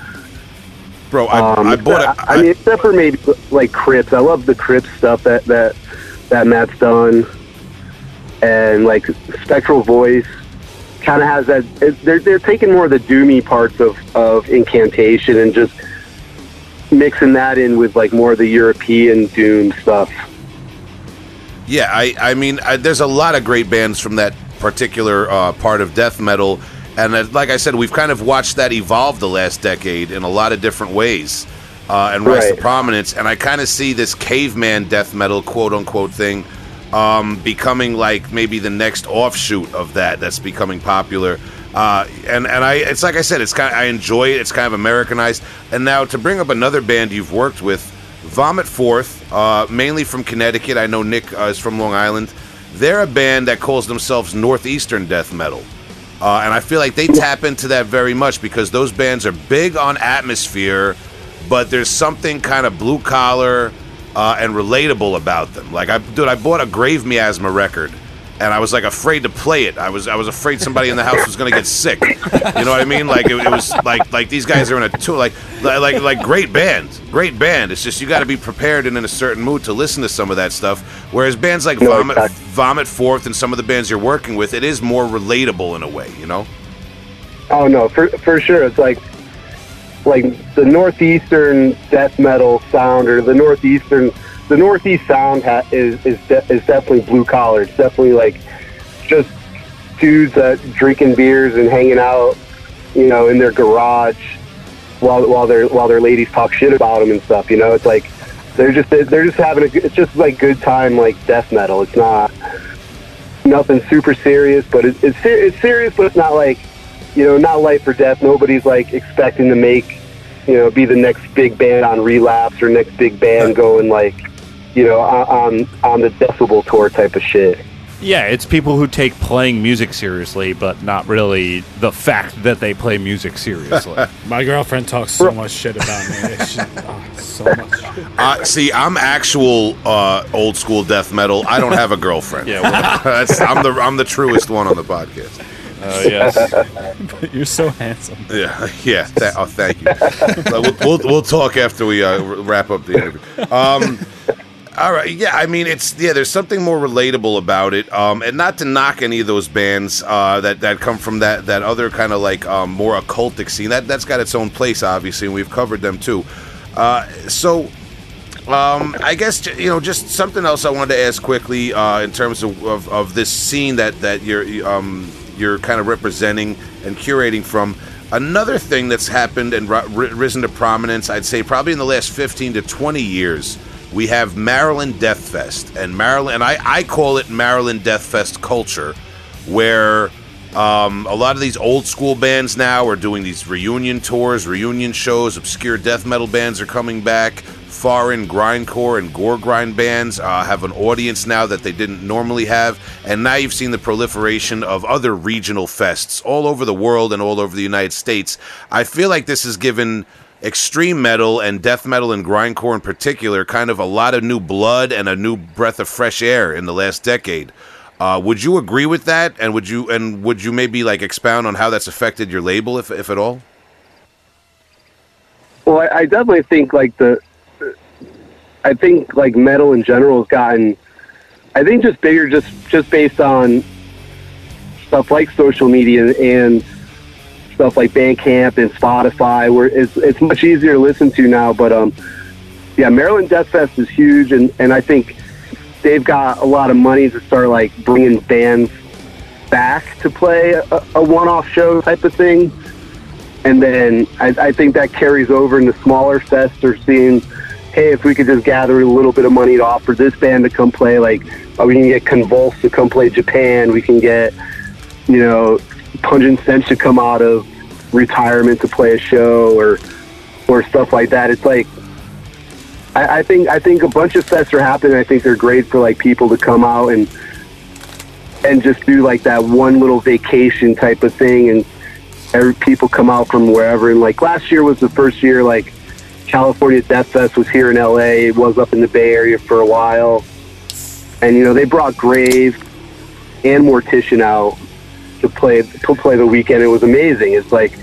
Bro, I, um, I bought it. I, I, mean, except for maybe like Crypt. I love the Crypt stuff that that that Matt's done, and like Spectral Voice kind of has that. It, they're they're taking more of the doomy parts of of incantation and just mixing that in with like more of the European doom stuff. Yeah, I I mean, I, there's a lot of great bands from that particular uh, part of death metal. And uh, like I said, we've kind of watched that evolve the last decade in a lot of different ways uh, and rise right. to prominence. And I kind of see this caveman death metal, quote unquote, thing um, becoming like maybe the next offshoot of that that's becoming popular. Uh, and and I, it's like I said, it's kind. Of, I enjoy it. It's kind of Americanized. And now to bring up another band you've worked with, Vomit Forth, uh, mainly from Connecticut. I know Nick uh, is from Long Island. They're a band that calls themselves Northeastern Death Metal. Uh, and I feel like they tap into that very much because those bands are big on atmosphere, but there's something kind of blue collar uh, and relatable about them. Like, I, dude, I bought a Grave Miasma record and I was like afraid to play it. I was I was afraid somebody in the house was going to get sick. You know what I mean? Like it, it, was like like these guys are in a tour like like like great band, great band. It's just you got to be prepared and in a certain mood to listen to some of that stuff. Whereas bands like Vomit Vomit Forth and some of the bands you're working with, it is more relatable in a way. You know? Oh no, for for sure. It's like like the northeastern death metal sound or the northeastern the Northeast Sound ha- is is de- is definitely blue collar. It's definitely like just dudes that drinking beers and hanging out, you know, in their garage while while their while their ladies talk shit about them and stuff. You know, it's like they're just they're just having a it's just like good time like death metal. It's not nothing super serious, but it, it's it's serious, but it's not like you know not life or death. Nobody's like expecting to make you know be the next big band on relapse or next big band going like you know, on on the Decibel tour type of shit. Yeah, it's people who take playing music seriously, but not really the fact that they play music seriously. My girlfriend talks so much shit about me. It's just, oh, so much. Uh, see, I'm actual uh, old school death metal. I don't have a girlfriend. yeah, well, That's, I'm the I'm the truest one on the podcast. uh, yes. You're so handsome. Yeah, yeah. Th- oh, thank you. We'll, we'll we'll talk after we uh, wrap up the interview. Um, all right. Yeah, I mean, it's yeah. There's something more relatable about it, um, and not to knock any of those bands uh, that that come from that that other kind of like um, more occultic scene. That that's got its own place, obviously, and we've covered them too. Uh, so. Um, I guess you know just something else I wanted to ask quickly uh, in terms of, of, of this scene that that you're um, you're kind of representing and curating from. Another thing that's happened and ri- ri- risen to prominence, I'd say probably in the last 15 to 20 years, we have Maryland Death Fest. And Maryland, and I, I call it Maryland Death Fest culture, where um, a lot of these old school bands now are doing these reunion tours, reunion shows. Obscure death metal bands are coming back. Foreign grindcore and gore grind bands uh, have an audience now that they didn't normally have. And now you've seen the proliferation of other regional fests all over the world and all over the United States. I feel like this has given extreme metal and death metal and grindcore in particular kind of a lot of new blood and a new breath of fresh air in the last decade. Uh, would you agree with that? And would you and would you maybe like expound on how that's affected your label, if if at all? Well, I, I definitely think like the, I think like metal in general has gotten, I think just bigger just just based on stuff like social media and stuff like Bandcamp and Spotify, where it's it's much easier to listen to now. But um, yeah, Maryland Death Fest is huge, and and I think they've got a lot of money to start like bringing bands back to play a, a one-off show type of thing and then I, I think that carries over into smaller fests or seeing, hey, if we could just gather a little bit of money to offer this band to come play, like uh, we can get Convulse to come play Japan, we can get, you know, Pungent Stench to come out of retirement to play a show or or stuff like that. It's like I, I think I think a bunch of fests are happening. I think they're great for like people to come out and and just do like that one little vacation type of thing. And every people come out from wherever. And like last year was the first year like California Death Fest was here in LA it was up in the Bay Area for a while. And you know they brought Grave and Mortician out to play to play the weekend it was amazing it's like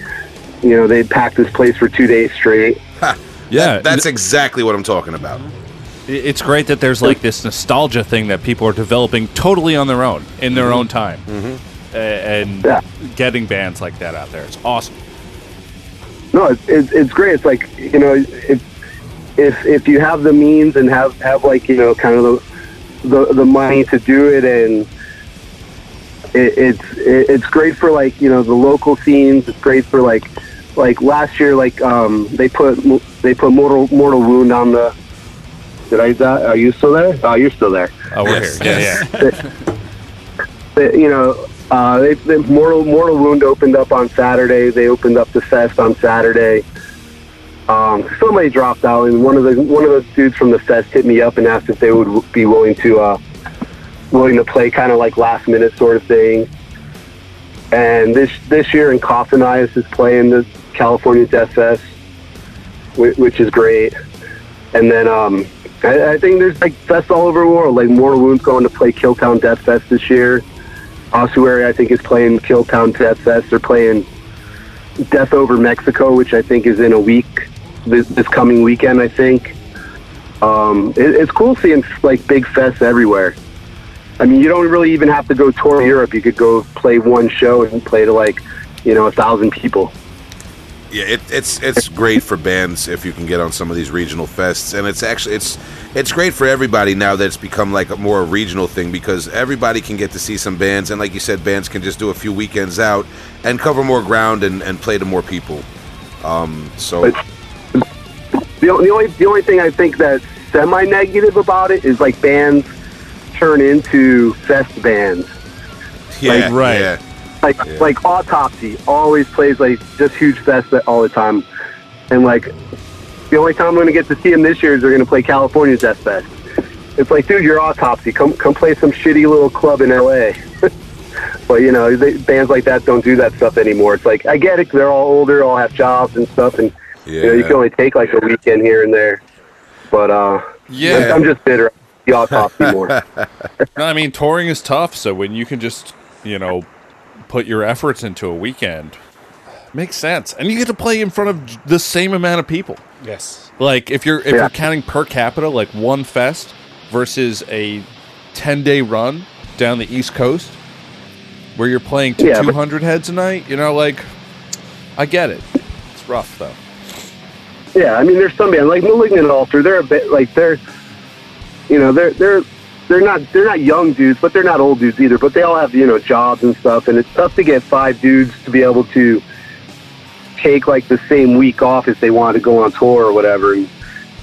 you know they packed this place for two days straight Yeah, That's exactly what I'm talking about. it's great that there's like this nostalgia thing that people are developing totally on their own in their mm-hmm. own time, mm-hmm. A- and Yeah. getting bands like that out there. It's awesome. no, it's, it's it's great. It's like you know, if if if you have the means and have have like you know kind of the the, the money to do it, and it, it's it, it's great for like you know the local scenes. It's great for like like last year, like um they put they put Mortal Mortal Wound on the. Did I die? Are you still there? Oh, you're still there. Oh, we're Yes, here. Yeah, yes. yeah. They- you know, uh, they, they, Mortal Mortal Wound opened up on Saturday. They opened up the fest on Saturday. Um, somebody dropped out, and one of the one of the dudes from the fest hit me up and asked if they would be willing to uh, willing to play kind of like last minute sort of thing. And this this year, Eyes is playing the California Death Fest, which, which is great. And then um, I, I think there's like fests all over the world. Like Mortal Wound's going to play Killtown Death Fest this year. Ossuary, I think, is playing Killtown Death Fest. They're playing Death Over Mexico, which I think is in a week, this, this coming weekend, I think. Um, it, it's cool seeing like big fests everywhere. I mean, you don't really even have to go tour Europe. You could go play one show and play to like, you know, a thousand people. Yeah, it, it's it's great for bands if you can get on some of these regional fests, and it's actually it's it's great for everybody now that it's become like a more regional thing because everybody can get to see some bands, and like you said, bands can just do a few weekends out and cover more ground and, and play to more people. Um, so The, the only the only thing I think that's semi negative about it is like bands turn into fest bands. yeah, right. yeah. Like Yeah. like Autopsy always plays like just huge fest all the time, and like the only time I'm going to get to see them this year is they're going to play California's Death Fest, it's like, dude, you're autopsy. Come come play some shitty little club in L.A. but you know, they, bands like that don't do that stuff anymore. It's like I get it; they're all older, all have jobs and stuff, and you know, you can only take like a weekend here and there. But uh, Yeah. I'm, I'm just bitter. The autopsy more. No, I mean, touring is tough. So when you can just, you know, put your efforts into a weekend, makes sense, and you get to play in front of the same amount of people. Yes. Like if you're if Yeah. you're counting per capita, like one fest versus a ten day run down the East Coast, where you're playing to Yeah, but- two hundred heads a night. You know, like I get it. It's rough though. Yeah, I mean, there's some bands like Malignant Altar. They're a bit like they're, you know, they're they're they're not they're not young dudes, but they're not old dudes either. But they all have you know jobs and stuff, and it's tough to get five dudes to be able to take like the same week off if they want to go on tour or whatever, and,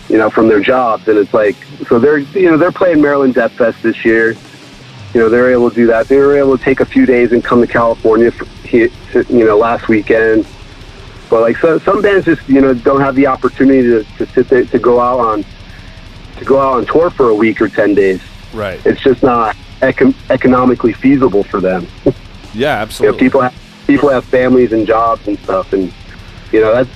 you know, from their jobs. And it's like so they're you know they're playing Maryland Death Fest this year. You know, they're able to do that. They were able to take a few days and come to California, for, you know, last weekend. But like so, some bands just you know don't have the opportunity to, to sit there to go out on to go out on tour for a week or ten days. Right. It's just not econ- economically feasible for them. Yeah, You know, absolutely. people have people have families and jobs and stuff, and you know that's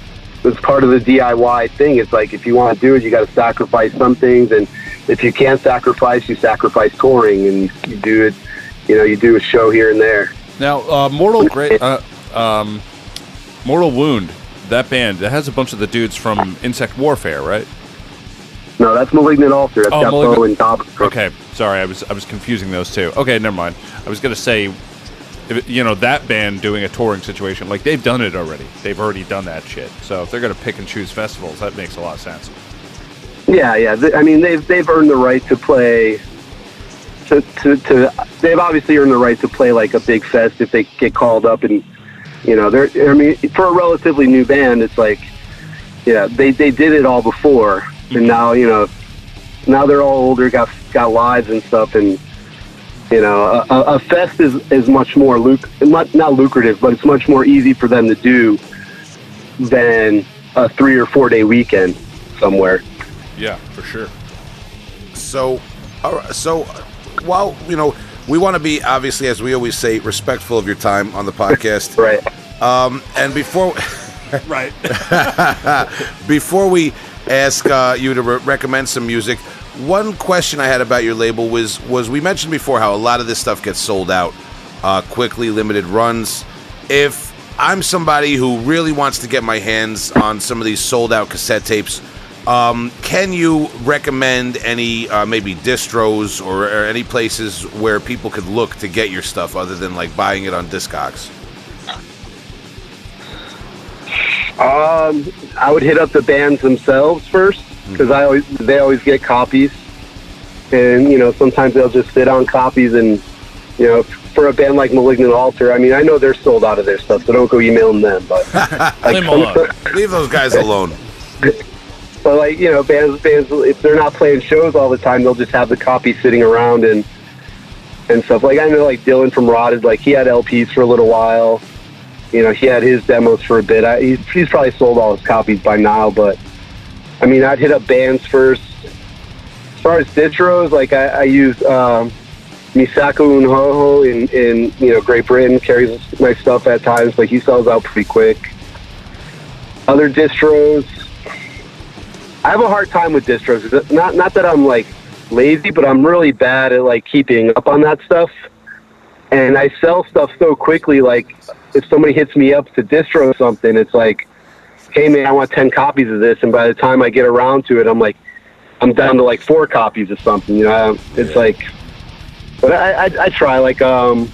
that's part of the DIY thing. It's like if you want to do it, you got to sacrifice some things, and if you can't sacrifice, you sacrifice touring, and you, you do it. You know, you do a show here and there. Now, uh, Mortal Great, uh, um, Mortal Wound, that band that has a bunch of the dudes from Insect Warfare, right? No, that's Malignant Altar. That's Oh, got Malignant- Bo and. Okay, sorry, I was I was confusing those two. Okay, never mind. I was gonna say, if you know, that band doing a touring situation, like they've done it already. They've already done that shit. So if they're gonna pick and choose festivals, that makes a lot of sense. Yeah, yeah. Th- I mean, they've they've earned the right to play. To, to, to they've obviously earned the right to play like a big fest if they get called up and you know they're I mean for a relatively new band it's like yeah they they did it all before and now you know now they're all older got got lives and stuff and you know a, a a fest is is much more luc not not lucrative but it's much more easy for them to do than a three or four day weekend somewhere. Yeah, for sure. So, all right, so while you know we want to be obviously, as we always say, respectful of your time on the podcast. Right. Um, and before Right. before we ask uh, you to re- recommend some music, one question I had about your label was was we mentioned before how a lot of this stuff gets sold out uh, quickly, limited runs. If I'm somebody who really wants to get my hands on some of these sold out cassette tapes, um, can you recommend any uh, maybe distros or, or any places where people could look to get your stuff other than like buying it on Discogs? Um, I would hit up the bands themselves first because I always they always get copies, and you know sometimes they'll just sit on copies and you know for a band like Malignant Altar, I mean I know they're sold out of their stuff, so don't go emailing them. But Leave like, 'em alone. Leave those guys alone. but like you know bands bands if they're not playing shows all the time, they'll just have the copies sitting around and and stuff. Like I know like Dylan from Rotted, like he had LPs for a little while. You know, he had his demos for a bit. I, he's, he's probably sold all his copies by now, but I mean, I'd hit up bands first. As far as distros, like I, I use um, Misako Unhoho in, in you know Great Britain carries my stuff at times, but he sells out pretty quick. Other distros, I have a hard time with distros. Not not that I'm like lazy, but I'm really bad at like keeping up on that stuff. And I sell stuff so quickly. Like if somebody hits me up to distro something, it's like, hey man, I want ten copies of this, and by the time I get around to it, I'm like, I'm down to like four copies of something. You know, it's like, but I, I I try like um.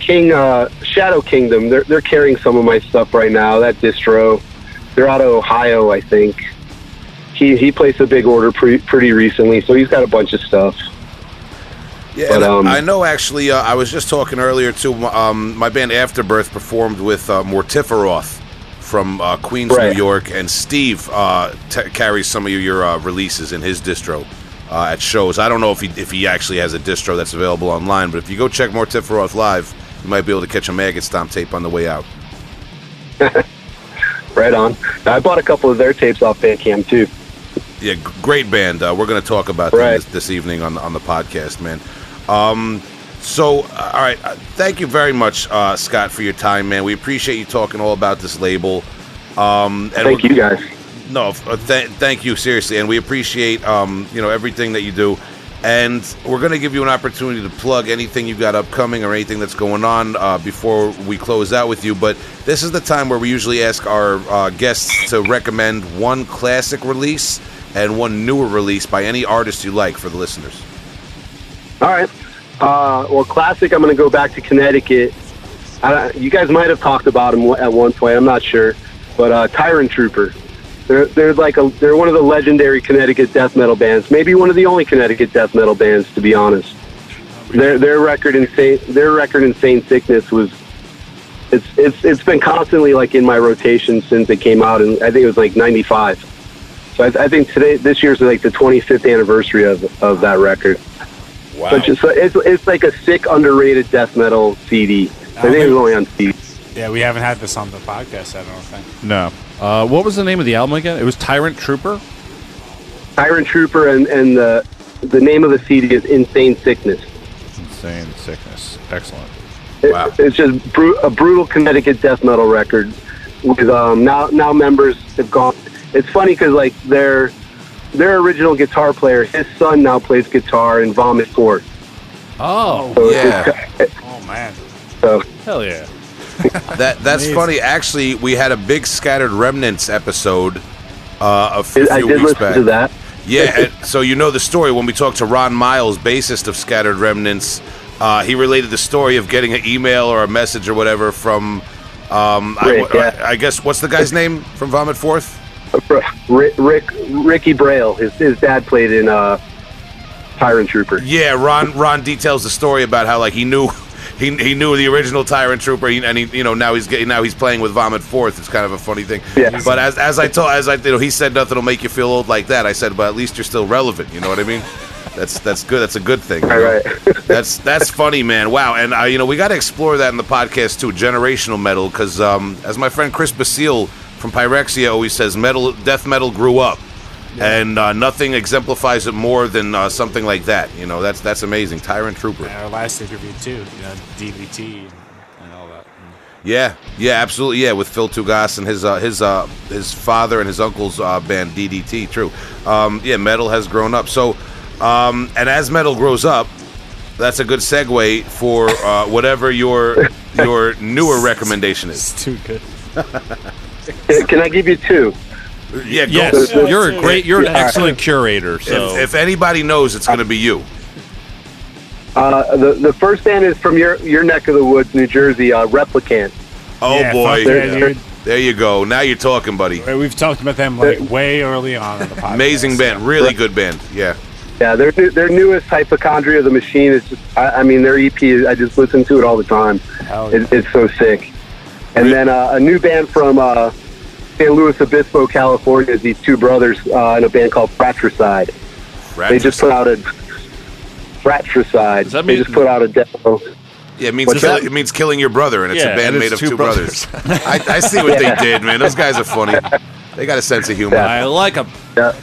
King uh, Shadow Kingdom, they're they're carrying some of my stuff right now. That distro, they're out of Ohio, I think. He he placed a big order pre- pretty recently, so he's got a bunch of stuff. Yeah, But, um, I know actually. Uh, I was just talking earlier to Um, my band Afterbirth performed with uh, Mortiferoth from uh, Queens, Right. New York, and Steve uh, t- carries some of your uh, releases in his distro uh, at shows. I don't know if he if he actually has a distro that's available online, but if you go check Mortiferoth live, you might be able to catch a Maggot Stomp tape on the way out. Right on. I bought a couple of their tapes off Bandcamp too. Yeah, great band. Uh, we're going to talk about them this, this evening on on the podcast, man. Um, so, uh, all right, uh, thank you very much, uh, Scott, for your time, man. We appreciate you talking all about this label. Um, and Thank you guys. No, uh, th- thank you seriously, and we appreciate um, you know everything that you do. And we're going to give you an opportunity to plug anything you've got upcoming or anything that's going on uh, before we close out with you. But this is the time where we usually ask our uh, guests to recommend one classic release and one newer release by any artist you like for the listeners. All right. Uh, well, classic. I'm going to go back to Connecticut. I, you guys might have talked about them at one point. I'm not sure, but uh, Tyrant Trooper. They're they're like a they're one of the legendary Connecticut death metal bands. Maybe one of the only Connecticut death metal bands, to be honest. Their their record insane their record insane sickness was it's it's it's been constantly like in my rotation since it came out, and I think it was like '95. So I, I think today this year's like the 25th anniversary of of that record. Wow. But just it's it's like a sick underrated death metal CD. I think it was only on CD. Yeah, we haven't had this on the podcast. I don't think. No. Uh, what was the name of the album again? It was Tyrant Trooper. Tyrant Trooper and and the the name of the CD is Insane Sickness. Insane sickness. Excellent. It- Wow. It's just bru- a brutal Connecticut death metal record. With um, now now members have gone. It's funny because like their their original guitar player, his son now plays guitar in Vomit Forth. Oh, So Yeah. Oh man. so hell yeah. That that's Amazing. funny. Actually, we had a big scattered remnants episode uh, a f- I few did weeks listen back. to that. Yeah, and so you know the story when we talked to Ron Miles, bassist of Scattered Remnants. Uh, he related the story of getting an email or a message or whatever from, um, Rick, I, yeah. I guess what's the guy's name from Vomit Forth? Rick, Rick Ricky Braille, his his dad played in uh, Tyrant Trooper. Yeah, Ron. Ron details the story about how like he knew. He, he knew the original Tyrant Trooper, and he you know now he's getting now he's playing with Vomit Forth. It's kind of a funny thing. Yeah. But as, as I told as I you know he said nothing will make you feel old like that. I said, but at least you're still relevant. You know what I mean? That's that's good. That's a good thing. you know? right. That's that's funny, man. Wow, and uh, you know we got to explore that in the podcast too, generational metal, because um, as my friend Chris Basile from Pyrexia always says, metal, death metal grew up, and uh, nothing exemplifies it more than uh, something like that. You know, that's that's amazing. Tyrant Trooper. And our last interview too. You know, DVT and, and all that. Yeah, yeah, absolutely. Yeah, with Phil Tougas and his uh, his uh, his father and his uncle's uh, band DDT. True. Um, yeah, metal has grown up. So, um, and as metal grows up, that's a good segue for uh, whatever your your newer recommendation is. It's too good. Can- Can I give you two? Yeah, go. Yes, Yeah, you're a great. You're an Yeah. excellent curator. So If, if anybody knows, it's going to be you. Uh, the the first band is from your your neck of the woods, New Jersey. Uh, Replicant. Oh Yeah, boy, fuck yeah, there you go. Now you're talking, buddy. We've talked about them like way early on in the podcast. Amazing band, really good band. Yeah. Yeah, their their newest Hypochondria the Machine is just. I, I mean, their EP. I just listen to it all the time. Yeah. It, it's so sick. And then uh, a new band from uh, San Luis Obispo, California. Is these two brothers uh, in a band called Fratricide. They just put out a Fratricide. Does that they just put out a demo. Yeah, it means kill, it means killing your brother, and it's Yeah, a band and made of two two brothers. I, I see what they did, man. Those guys are funny. They got a sense of humor. Yeah. I like them. Yeah.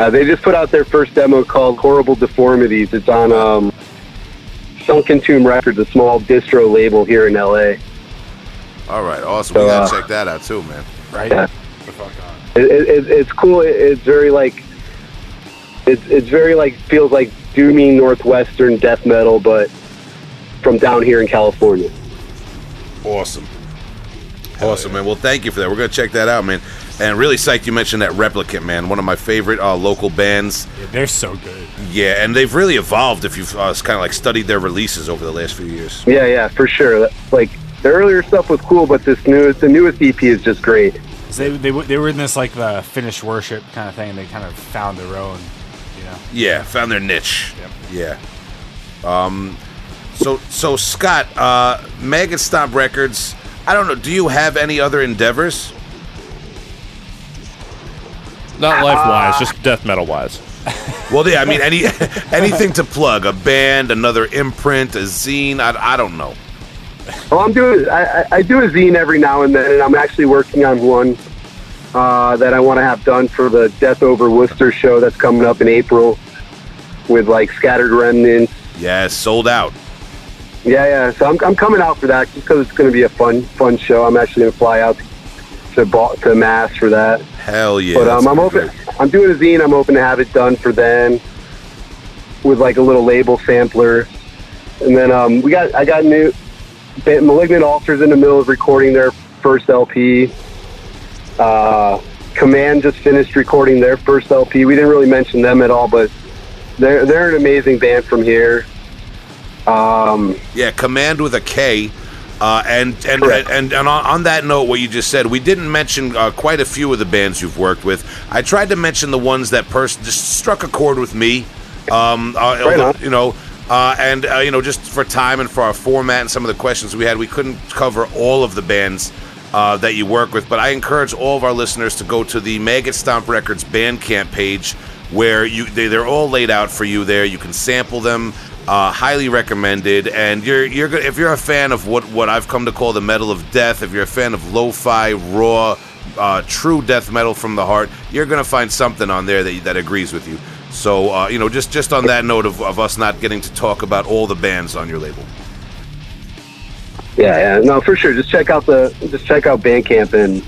Uh, they just put out their first demo called Horrible Deformities. It's on um, Sunken Tomb Records, a small distro label here in LA. All right, awesome. We gotta uh, check that out too, man. right? Yeah. The fuck on. It, it, it, it's cool. It, it's very like it's it's very like feels like doomy northwestern death metal, but from down here in California. Awesome. Awesome, man. Well, thank you for that. We're gonna check that out, man. And really psyched you mentioned that Replicant, man. One of my favorite uh, local bands. Yeah, they're so good. Yeah, and they've really evolved if you've uh, kind of like studied their releases over the last few years. Yeah, yeah, for sure. Like the earlier stuff was cool, but this newest the newest EP is just great. So they, they they were in this like the Finnish worship kind of thing. and They kind of found their own. You know. Yeah, found their niche. Yep. Yeah. Um, so so Scott, uh, Maggot Stomp Records. I don't know. Do you have any other endeavors? Not life wise, just death metal wise. Well, yeah. I mean, any anything to plug? A band, another imprint, a zine? I, I don't know. Well, I'm doing I, I do a zine every now and then, and I'm actually working on one uh, that I want to have done for the Death Over Worcester show that's coming up in April with like Scattered Remnants. Yes, sold out. Yeah, yeah. So I'm, I'm coming out for that just because it's going to be a fun fun show. I'm actually going to fly out to to Mass for that. Hell yeah. but um, I'm open. I'm doing a zine. I'm hoping to have it done for then, with like a little label sampler, and then um, we got I got new Malignant Altars in the middle of recording their first LP. Uh, Command just finished recording their first LP. We didn't really mention them at all, but they're they're an amazing band from here. Um, Yeah, command with a K. Uh, and and, Correct. and and on, on that note, what you just said, we didn't mention uh, quite a few of the bands you've worked with. I tried to mention the ones that pers- just struck a chord with me. Um, uh, Right you know, uh, and uh, you know, just for time and for our format and some of the questions we had, we couldn't cover all of the bands uh, that you work with. But I encourage all of our listeners to go to the Maggot Stomp Records Bandcamp page, where you they, they're all laid out for you there. You can sample them. Uh, highly recommended, and you're you're go- if you're a fan of what what I've come to call the metal of death, if you're a fan of lo-fi, raw, uh, true death metal from the heart, you're gonna find something on there that that agrees with you. So uh, you know, just just on that note of, of us not getting to talk about all the bands on your label. yeah, yeah, no, for sure. Just check out the just check out Bandcamp and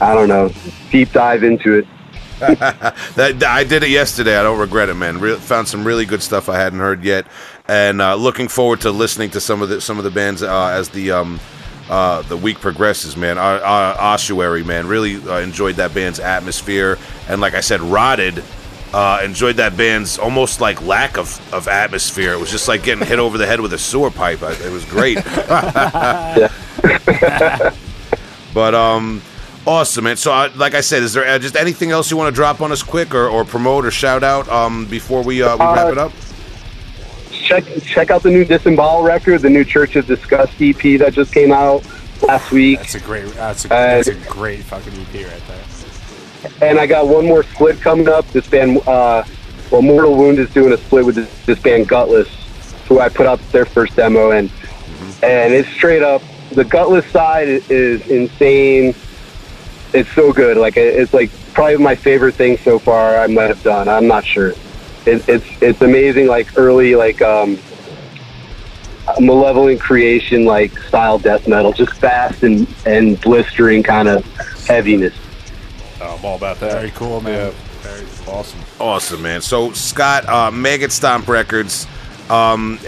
I don't know, deep dive into it. That I did it yesterday. I don't regret it, man. Re- found some really good stuff I hadn't heard yet, and uh, looking forward to listening to some of the some of the bands uh, as the um, uh, the week progresses. Man, uh, uh, Ossuary, man, really uh, enjoyed that band's atmosphere, and like I said, Rotted. Uh, enjoyed that band's almost like lack of, of atmosphere. It was just like getting hit over the head with a sewer pipe. I, it was great. But um, awesome, man. So, uh, like I said, is there uh, just anything else you want to drop on us quick, or, or promote or shout out um before we uh, we wrap Uh, it up? Check check out the new Disembowel record, the new Church of Disgust EP that just came out last week. That's a great. That's a, Uh, that's a great fucking EP right there. And I got one more split coming up. This band, uh, well, Mortal Wound is doing a split with this, this band Gutless, who I put out their first demo, and and it's straight up. The Gutless side is insane. It's so good. Like it's like probably my favorite thing so far I might have done. I'm not sure. It, it's it's amazing. Like early like um, malevolent creation like style death metal, just fast and and blistering kind of heaviness. I'm all about that. Very cool, man. Very awesome. Awesome, man. So, Scott, uh, Maggot Stomp Records. Um,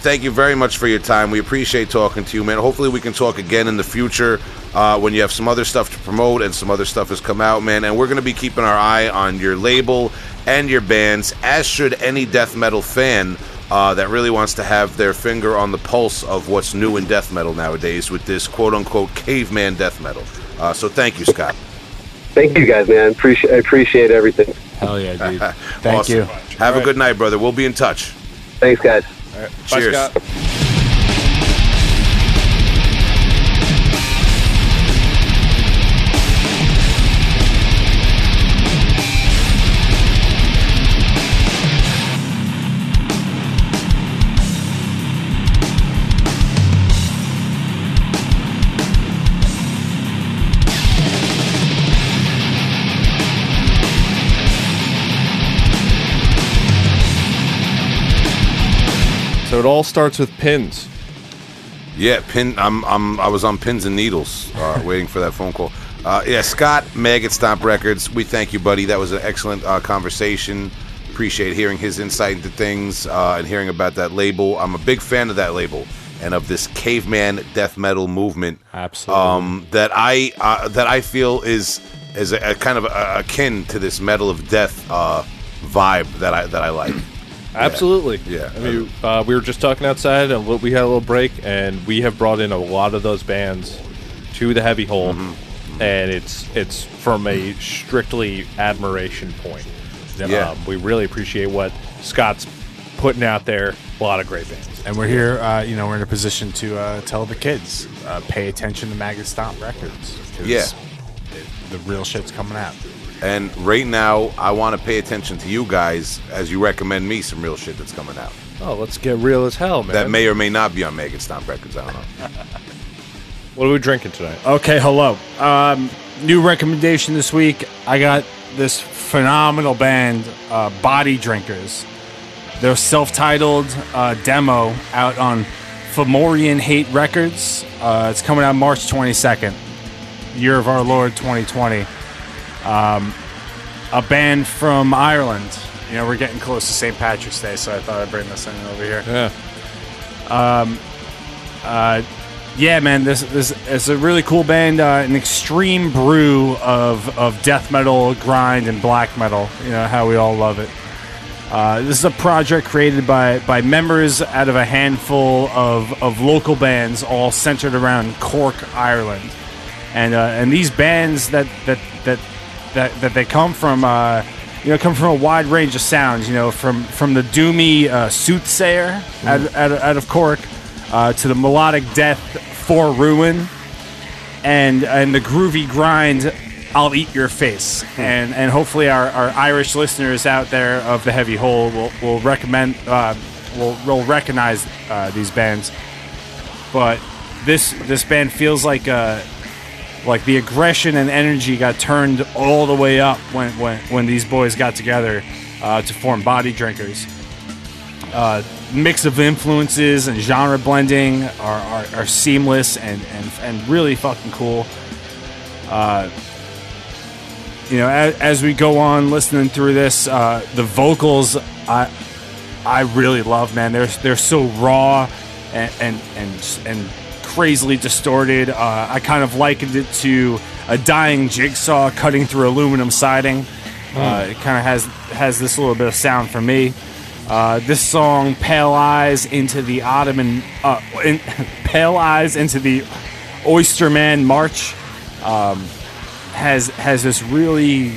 thank you very much for your time. We appreciate talking to you, man. Hopefully, we can talk again in the future uh, when you have some other stuff to promote and some other stuff has come out, man. And we're going to be keeping our eye on your label and your bands, as should any death metal fan uh, that really wants to have their finger on the pulse of what's new in death metal nowadays with this quote unquote caveman death metal. Uh, so, thank you, Scott. Thank you guys, man. Appreciate I appreciate everything. Hell yeah, dude. Thank Awesome. you. Have a Right. good night, brother. We'll be in touch. Thanks, guys. All right. Cheers. Bye, it all starts with pins. Yeah, pin. I'm. I'm. I was on pins and needles, uh, waiting for that phone call. Uh, yeah, Scott, Maggot Stomp Records. We thank you, buddy. That was an excellent uh, conversation. Appreciate hearing his insight into things uh, and hearing about that label. I'm a big fan of that label and of this caveman death metal movement. Absolutely. Um, that I uh, that I feel is is a, a kind of a, akin to this metal of death uh, vibe that I that I like. Absolutely. Yeah. I mean, uh, we were just talking outside, and we had a little break, and we have brought in a lot of those bands to the heavy hole, Mm-hmm. and it's it's from a strictly admiration point. Yeah. Um, we really appreciate what Scott's putting out there. A lot of great bands. and we're here. Uh, you know, we're in a position to uh, tell the kids uh, pay attention to Maggot Stomp Records. 'cause Yeah. The, the real shit's coming out. And right now, I want to pay attention to you guys as you recommend me some real shit that's coming out. Oh, let's get real as hell, man. That may or may not be on Maggot Stomp Records. I don't know. what are we drinking tonight? Okay, hello. Um, new recommendation this week. I got this phenomenal band, uh, Bodydrinkers. Their self-titled uh, demo out on Fomorian Hate Records. Uh, it's coming out March 22nd, year of our Lord 2020. Um, a band from Ireland. You know, we're getting close to St. Patrick's Day, so I thought I'd bring this in over here. Yeah. Um, Uh, yeah, man, this this is a really cool band. Uh, an extreme brew of of death metal, grind, and black metal. You know how we all love it. Uh, this is a project created by by members out of a handful of, of local bands, all centered around Cork, Ireland, and uh, and these bands that that that that, that they come from. Uh, you know, come from a wide range of sounds. You know, from from the doomy uh, soothsayer out, out, of- out of Cork, uh, to the melodic death for ruin, and and the groovy grind. I'll eat your face, and and hopefully our, our Irish listeners out there of the Heavy Hole will will recommend uh, will will recognize uh, these bands. But this this band feels like uh, like the aggression and energy got turned all the way up when when, when these boys got together uh, to form Bodydrinkers. Uh, mix of influences and genre blending are, are, are seamless and, and, and really fucking cool. Uh, you know, as, as we go on listening through this, uh, the vocals I I really love, man. They're they're so raw and and and, and crazily distorted. Uh, I kind of likened it to a dying jigsaw cutting through aluminum siding. Uh, it kind of has has this little bit of sound for me. Uh, this song, "Pale Eyes into the Ottoman," uh, in, "Pale Eyes into the Oysterman March," um, has has this really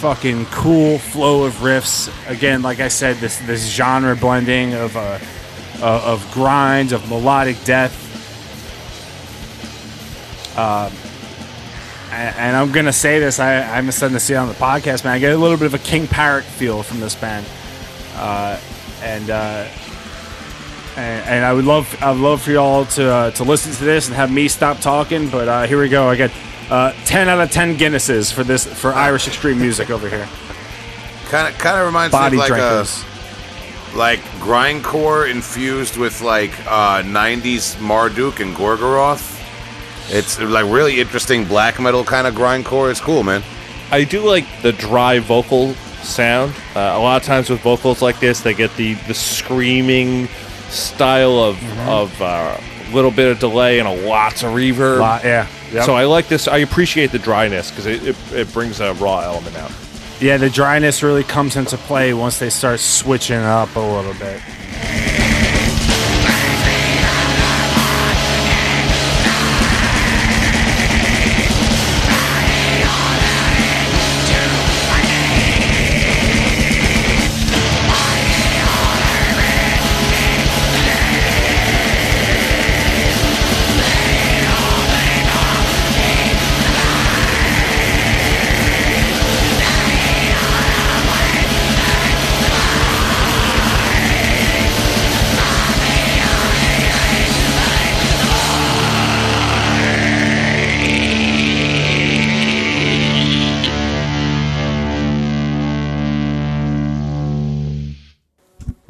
fucking cool flow of riffs. Again, like I said, this this genre blending of uh, uh, of grind, of melodic death. Um, and, and I'm gonna say this. I, I'm starting to see it on the podcast, man. I get a little bit of a King Parrot feel from this band, uh, and, uh, and and I would love I would love for y'all to uh, to listen to this and have me stop talking. But uh, here we go. I get uh, 10 out of 10 Guinnesses for this for Irish extreme music over here. Kind of, kind of reminds Body me of like drinkers. a like grindcore infused with like uh, '90s Marduk and Gorgoroth. It's like really interesting black metal kind of grindcore. It's cool, man. I do like the dry vocal sound. Uh, a lot of times with vocals like this, they get the the screaming style of of uh, little bit of delay and a lots of reverb. Lot- yeah. Yep. So I like this. I appreciate the dryness because it, it, it brings a raw element out. Yeah, the dryness really comes into play once they start switching up a little bit.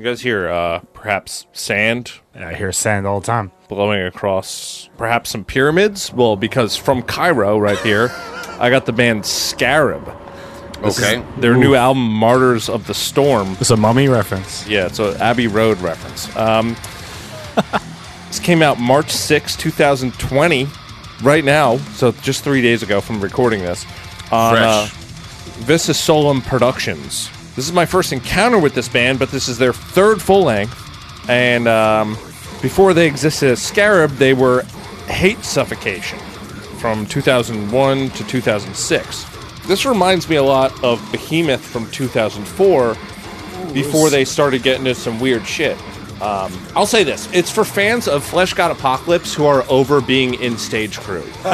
Guys hear uh, perhaps sand I hear sand all the time. blowing across perhaps some pyramids? Well, because from Cairo right here, I got the band Scarab. This is Okay. their new album, Martyrs of the Storm. It's a mummy reference. Yeah, it's an Abbey Road reference. Um, this came out March 6, 2020, right now, so just three days ago from recording this, on uh, Fresh. Vista Solum Productions. This is my first encounter with this band, but this is their third full length. And um, before they existed as Scarab, they were Hate Suffocation from 2001 to 2006. This reminds me a lot of Behemoth from 2004 before they started getting into some weird shit. Um, I'll say this: it's for fans of Fleshgod Apocalypse who are over being in stage crew.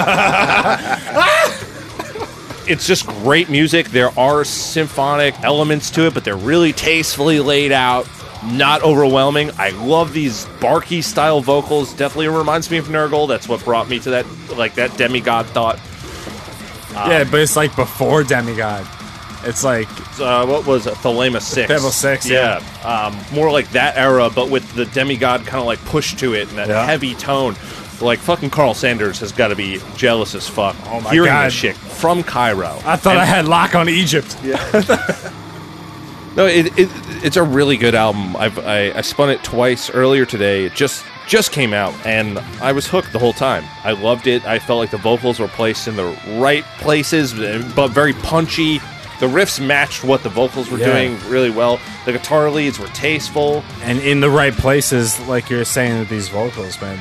it's just great music. There are symphonic elements to it, but they're really tastefully laid out, not overwhelming. I love these barky style vocals. Definitely reminds me of Nurgle. That's what brought me to that like that demigod thought. yeah, but it's like before Demigod. It's like uh, what was it? Thelema six. Thelema 6, Yeah. Um, more like that era, but with the demigod kind of like push to it and that Yeah. heavy tone. Like fucking Karl Sanders has got to be jealous as fuck. Oh my hearing God. this shit from Cairo. I thought And- I had lock on Egypt. Yeah. No, it, it it's a really good album. I've I, I spun it twice earlier today. It just just came out, and I was hooked the whole time. I loved it. I felt like the vocals were placed in the right places, but very punchy. The riffs matched what the vocals were Yeah. doing really well. The guitar leads were tasteful. And in the right places, like you're saying with these vocals, man.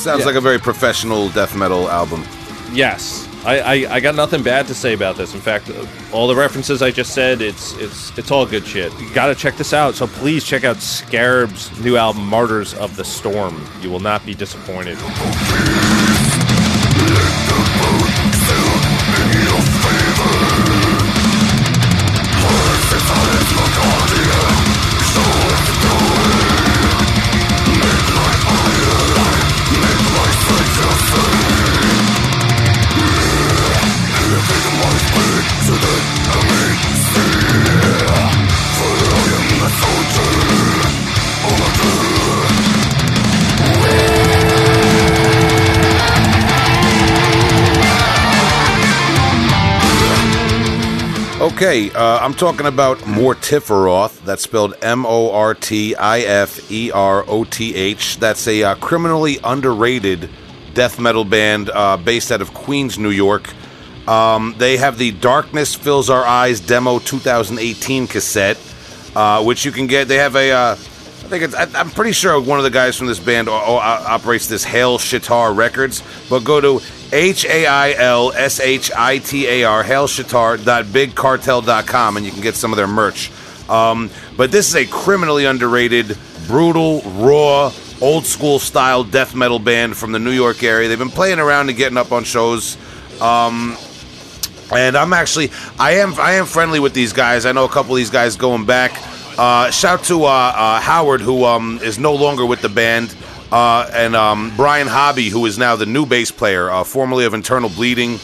Sounds Yeah. like a very professional death metal album. Yes, I, I, I got nothing bad to say about this. In fact, all the references I just said, it's it's it's all good shit. You got to check this out. So please check out Scarab's new album, Martyrs of the Storm. You will not be disappointed. Okay, uh, I'm talking about Mortiferoth. That's spelled M O R T I F E R O T H. That's a uh, criminally underrated death metal band uh, based out of Queens, New York. Um, they have the Darkness Fills Our Eyes demo 2018 cassette, uh, which you can get. They have a. Uh, I think it's, I, I'm pretty sure one of the guys from this band o- o- operates this Hail Shitar Records. But go to H A I L S H I T A R hailshitar.bigcartel.com and you can get some of their merch. Um, but this is a criminally underrated, brutal, raw, old school style death metal band from the New York area. They've been playing around and getting up on shows. Um, and I'm actually I am I am friendly with these guys. I know a couple of these guys going back. Uh, shout to uh, uh, Howard who um, is no longer with the band, uh, and um, Brian Hobby who is now the new bass player, uh, formerly of Internal Bleeding,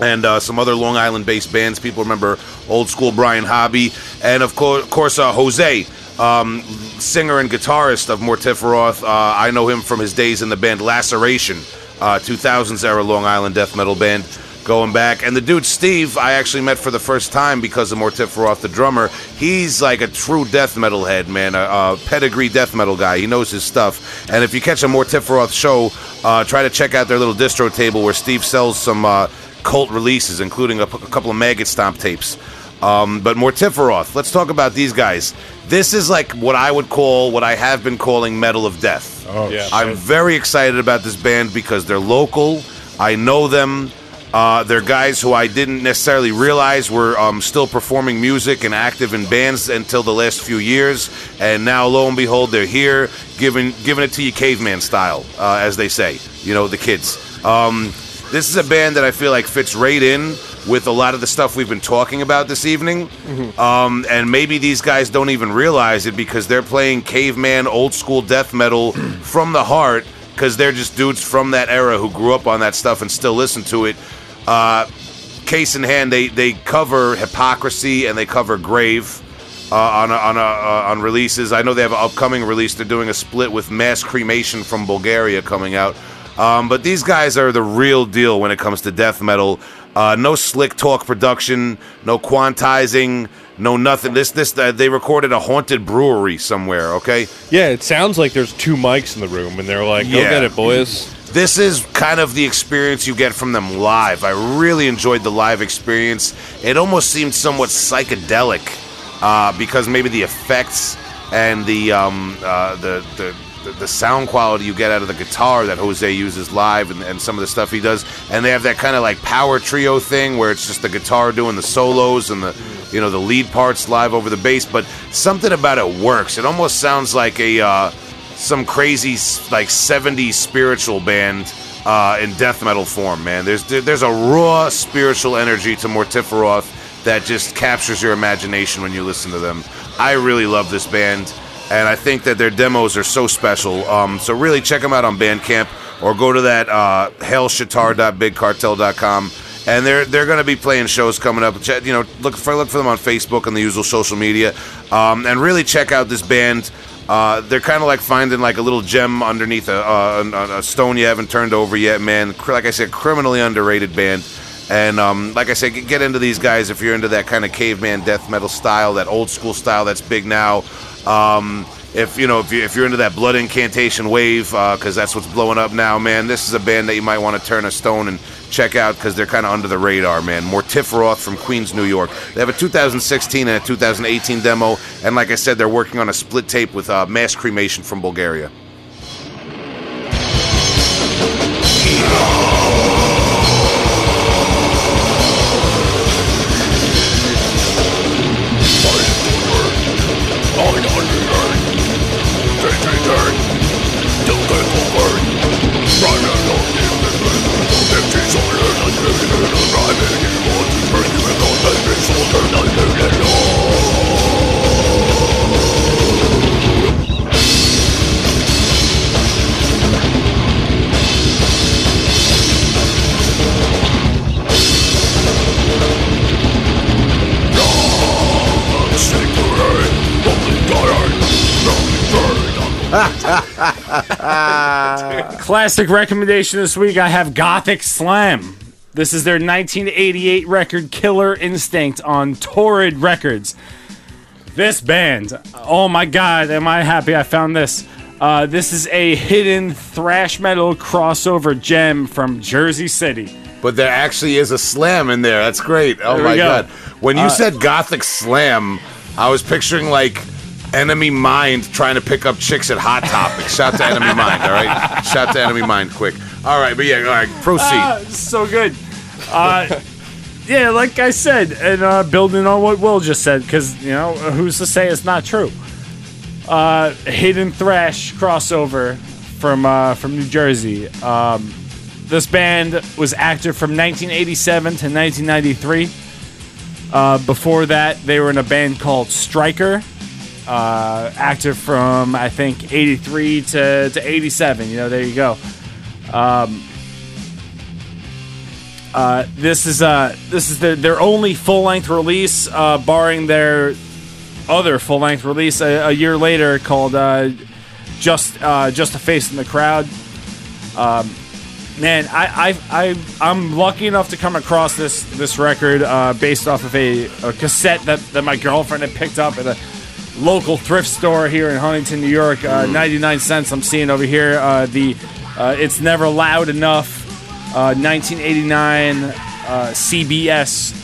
and uh, some other Long Island based bands. People remember old school Brian Hobby, and of course, of course uh, Jose. Um, singer and guitarist of Mortiferoth. Uh, I know him from his days in the band Laceration, uh, 2000s era Long Island death metal band going back. And the dude Steve, I actually met for the first time because of Mortiferoth, the drummer. He's like a true death metal head, man, a, a pedigree death metal guy. He knows his stuff. And if you catch a Mortiferoth show, uh, try to check out their little distro table where Steve sells some uh, cult releases, including a, p- a couple of Maggot Stomp tapes. Um, but Mortiferoth, let's talk about these guys. This is like what I would call, what I have been calling Metal of Death. Oh, Yeah. I'm very excited about this band because they're local. I know them. Uh, they're guys who I didn't necessarily realize were um, still performing music and active in bands until the last few years, and now lo and behold, they're here, giving giving it to you caveman style, uh, as they say. You know, the kids. Um, this is a band that I feel like fits right in with a lot of the stuff we've been talking about this evening. Um, and maybe these guys don't even realize it because they're playing caveman, old school death metal from the heart because they're just dudes from that era who grew up on that stuff and still listen to it. Uh, case in hand, they, they cover Hypocrisy and they cover Grave. Uh, on a, on a, uh, on releases, I know they have an upcoming release. They're doing a split with Mass Cremation from Bulgaria coming out. Um, but these guys are the real deal when it comes to death metal. Uh, no slick talk production, no quantizing, no nothing. This this uh, they recorded a haunted brewery somewhere. Okay, Yeah, it sounds like there's two mics in the room, and they're like, "Go Yeah. get it, boys." This is kind of the experience you get from them live. I really enjoyed the live experience. It almost seemed somewhat psychedelic uh, because maybe the effects and the um, uh, the, the the sound quality you get out of the guitar that Jose uses live and, and some of the stuff he does, and they have that kind of like power trio thing where it's just the guitar doing the solos and the you know the lead parts live over the bass, but something about it works. It almost sounds like a uh, some crazy like 70s spiritual band uh, in death metal form, man. There's there's a raw spiritual energy to Mortiferoth that just captures your imagination when you listen to them. I really love this band, and I think that their demos are so special. Um, so really check them out on Bandcamp. or go to that uh, hailshitar.bigcartel.com. And they're they're going to be playing shows coming up. You know, look for look for them on Facebook and the usual social media, um, and really check out this band. Uh, they're kind of like finding like a little gem underneath a, uh, a, a stone you haven't turned over yet, man. Like I said, criminally underrated band. And um, like I said, get- into these guys if you're into that kind of caveman death metal style, that old school style that's big now. Um, if you know if, you, if you're into that blood incantation wave, because that's what's blowing up now, man. This is a band that you might want to turn a stone and check out because they're kind of under the radar, man. Mortiferoth from Queens, New York. They have a 2016 and a 2018 demo, and like I said, they're working on a split tape with uh, Mass Cremation from Bulgaria. Classic recommendation this week. I have Gothic Slam. This is their 1988 record Killer Instinct on Torrid Records. This band, oh my god, am I happy I found this. Uh, this is a hidden thrash metal crossover gem from Jersey City. But there actually is a slam in there. That's great. Oh There my go. god! When you Uh, said Gothic slam, I was picturing like Enemy Mind trying to pick up chicks at Hot Topic. Shout to Enemy Mind, all right? Shout to Enemy Mind, quick. All right, but yeah, all right, proceed. Ah, so good. Uh, yeah, like I said, and uh, building on what Will just said, because you know who's to say it's not true. Uh, hidden thrash crossover from uh, from New Jersey. Um, this band was active from 1987 to 1993. Uh, before that, they were in a band called Striker. Uh, active from I think 83 to, to 87. You know, there you go. Uh, this is uh this is their, only full length release, uh, barring their other full length release a, a year later called uh, just uh, just a face in the crowd. Um, man, I, I I I'm lucky enough to come across this this record uh, based off of a, a cassette that, that my girlfriend had picked up at a local thrift store here in Huntington, New York. Uh, 99 cents I'm seeing over here. Uh, the uh, it's never loud enough. Uh, 1989 uh, CBS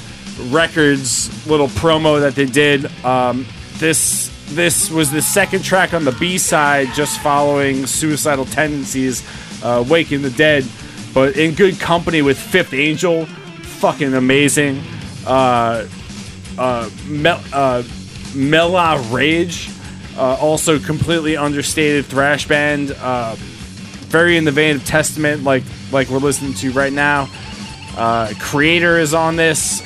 Records little promo that they did. Um, this this was the second track on the B side, just following Suicidal Tendencies, uh, Waking the Dead, but in good company with Fifth Angel, fucking amazing. Uh, uh, Mel, uh, Meliah Rage, uh, also completely understated thrash band. Uh, very in the vein of Testament, like like we're listening to right now. Uh, Kreator is on this.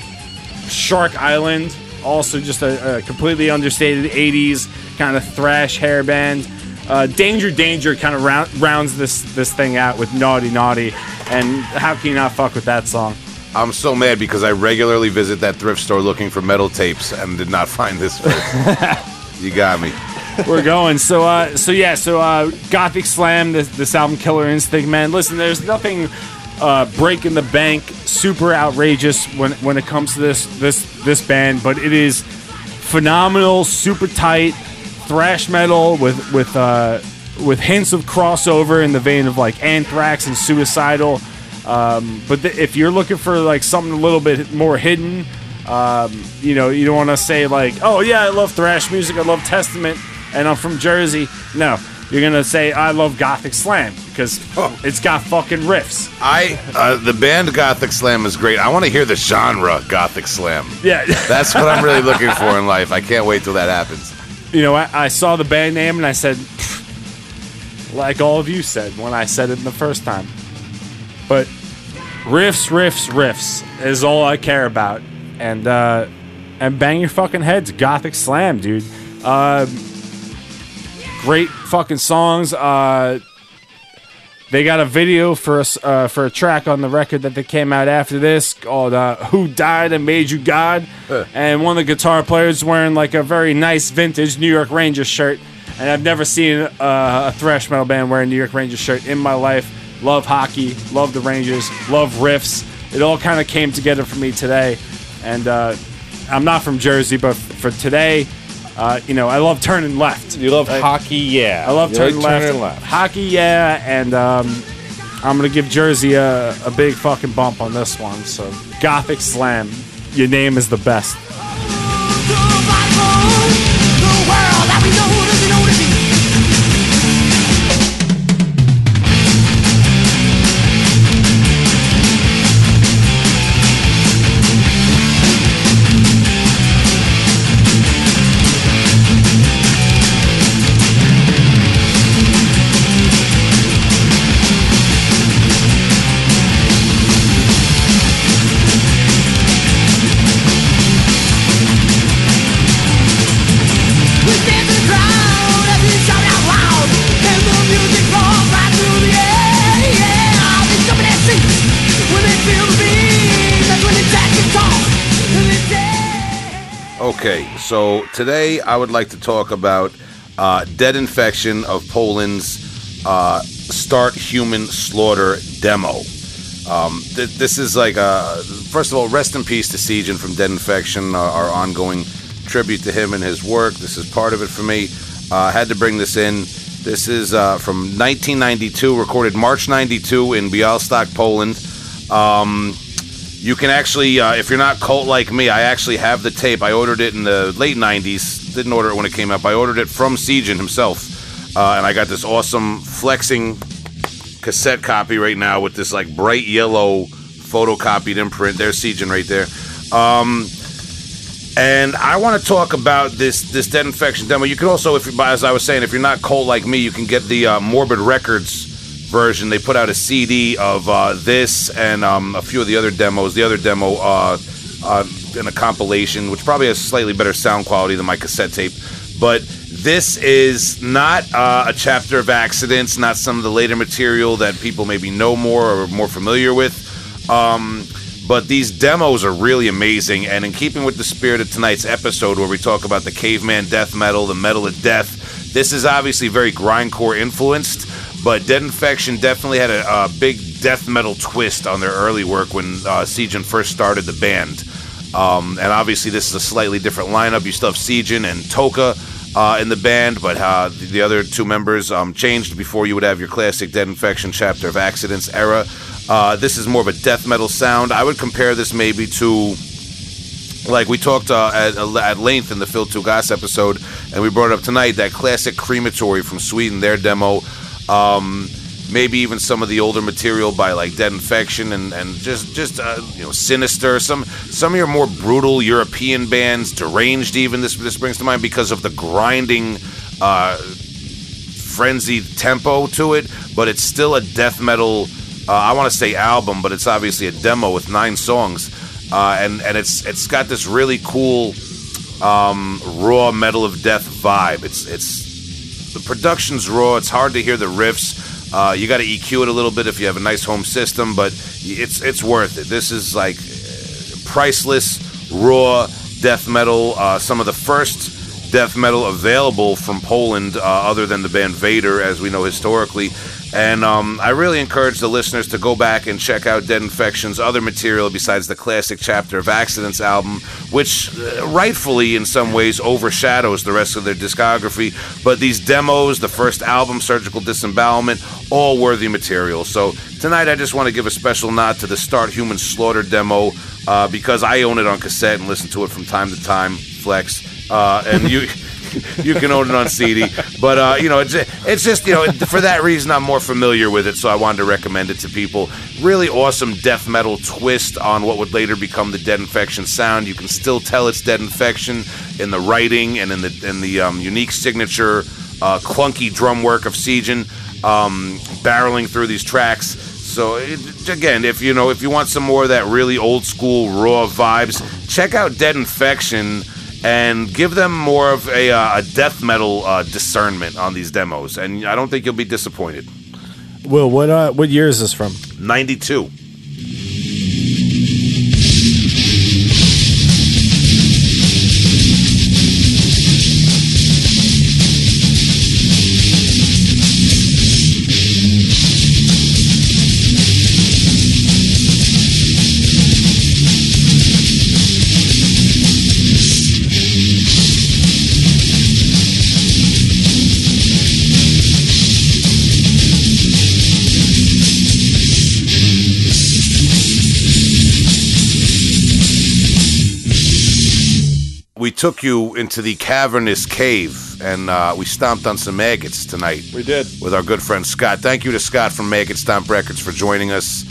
Shark Island, also just a, a completely understated '80s kind of thrash hair band. Uh, Danger Danger kind of round, rounds this this thing out with Naughty Naughty, and how can you not fuck with that song? I'm so mad because I regularly visit that thrift store looking for metal tapes and did not find this. first. you got me. We're going. So, uh, so yeah. So, uh, Gothic Slam, this, this album, Killer Instinct, man. Listen, there's nothing uh, breaking the bank, super outrageous when when it comes to this this this band, but it is phenomenal, super tight thrash metal with with uh, with hints of crossover in the vein of like Anthrax and Suicidal. Um, but th- if you're looking for like something a little bit more hidden, um, you know, you don't want to say like, "Oh yeah, I love thrash music, I love Testament, and I'm from Jersey." No, you're gonna say, "I love Gothic Slam" because it's got fucking riffs. I uh, the band Gothic Slam is great. I want to hear the genre Gothic Slam. Yeah, That's what I'm really looking for in life. I can't wait till that happens. you know, I, I saw the band name and I said, like all of you said when I said it the first time. But riffs, riffs, riffs is all I care about, and uh, and bang your fucking heads, Gothic Slam, dude. Uh, great fucking songs. Uh, they got a video for us uh, for a track on the record that they came out after this called uh, "Who Died and Made You God," and one of the guitar players wearing like a very nice vintage New York Rangers shirt. And I've never seen uh, a thrash metal band wearing a New York Rangers shirt in my life. Love hockey, love the Rangers, love riffs. It all kind of came together for me today. And uh, I'm not from Jersey, but for today, uh, you know, I love turning left. You love hockey, yeah. I love You turning, like left. turning left. Hockey, yeah, and um, I'm gonna give Jersey a, a big fucking bump on this one. So Gothic Slam, your name is the best. So today I would like to talk about uh, Dead Infection of Poland's uh, Start Human Slaughter demo. Um, th- this is like a first of all, rest in peace to Cyjan from Dead Infection, our, our ongoing tribute to him and his work. This is part of it for me. Uh, I had to bring this in. This is uh, from 1992, recorded March 92 in Bialystok, Poland. Um, you can actually, uh, if you're not cult like me, I actually have the tape. I ordered it in the late 90s. Didn't order it when it came out. I ordered it from Cyjan himself. Uh, and I got this awesome flexing cassette copy right now with this like bright yellow photocopied imprint. There's Cyjan right there. Um, and I want to talk about this this Dead Infection demo. You can also, if you, as I was saying, if you're not cold like me, you can get the uh, Morbid Records version. They put out a CD of uh, this and um, a few of the other demos. The other demo uh, uh, in a compilation, which probably has slightly better sound quality than my cassette tape. But this is not uh, a chapter of accidents, not some of the later material that people maybe know more or are more familiar with. Um, but these demos are really amazing, and in keeping with the spirit of tonight's episode, where we talk about the caveman death metal, the metal of death, this is obviously very grindcore influenced. But Dead Infection definitely had a, a big death metal twist on their early work when uh, Cyjan first started the band. Um, and obviously, this is a slightly different lineup. You still have Cyjan and Toka uh, in the band, but uh, the, the other two members um, changed before you would have your classic Dead Infection chapter of Accidents era. Uh, this is more of a death metal sound. I would compare this maybe to like we talked uh, at, at length in the Phil Tougas episode, and we brought it up tonight. That classic crematory from Sweden, their demo, um, maybe even some of the older material by like Dead Infection and and just just uh, you know Sinister. Some some of your more brutal European bands, Deranged even this this brings to mind because of the grinding. Uh, frenzied tempo to it, but it's still a death metal. Uh, I want to say album, but it's obviously a demo with nine songs, uh, and and it's it's got this really cool um, raw metal of death vibe. It's it's the production's raw. It's hard to hear the riffs. Uh, you got to EQ it a little bit if you have a nice home system, but it's it's worth it. This is like priceless raw death metal. Uh, some of the first death metal available from Poland, uh, other than the band Vader, as we know historically. And um, I really encourage the listeners to go back and check out Dead Infection's other material besides the classic Chapter of Accidents album, which uh, rightfully, in some ways, overshadows the rest of their discography. But these demos, the first album, Surgical Disembowelment, all worthy material. So tonight, I just want to give a special nod to the Start Human Slaughter demo uh, because I own it on cassette and listen to it from time to time. Flex. Uh, and you you can own it on CD. But uh, you know, it's it's just you know for that reason I'm more familiar with it, so I wanted to recommend it to people. Really awesome death metal twist on what would later become the Dead Infection sound. You can still tell it's Dead Infection in the writing and in the in the um, unique signature uh, clunky drum work of Cyjan um, barreling through these tracks. So it, again, if you know if you want some more of that really old school raw vibes, check out Dead Infection and give them more of a, uh, a death metal uh, discernment on these demos, and I don't think you'll be disappointed. Will, what uh, what year is this from? 92. We took you into the cavernous cave and uh, we stomped on some maggots tonight. We did. with our good friend Scott. Thank you to Scott from Maggot Stomp Records for joining us.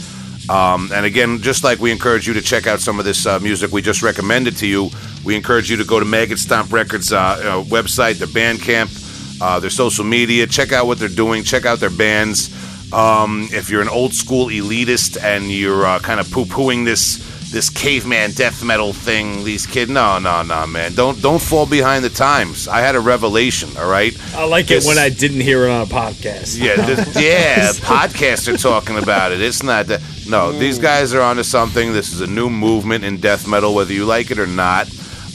Um, and again, just like we encourage you to check out some of this uh, music we just recommended to you, we encourage you to go to Maggot Stomp Records uh, uh, website, their Bandcamp, uh, their social media. Check out what they're doing. Check out their bands. Um, if you're an old school elitist and you're uh, kind of poo pooing this this caveman death metal thing, these kids, no, no, no, man, don't don't fall behind the times. I had a revelation. All right. I like This- it when I didn't hear it on a podcast. yeah, this, yeah. Podcasts are talking about it. It's not that. No, these guys are onto something. This is a new movement in death metal, whether you like it or not.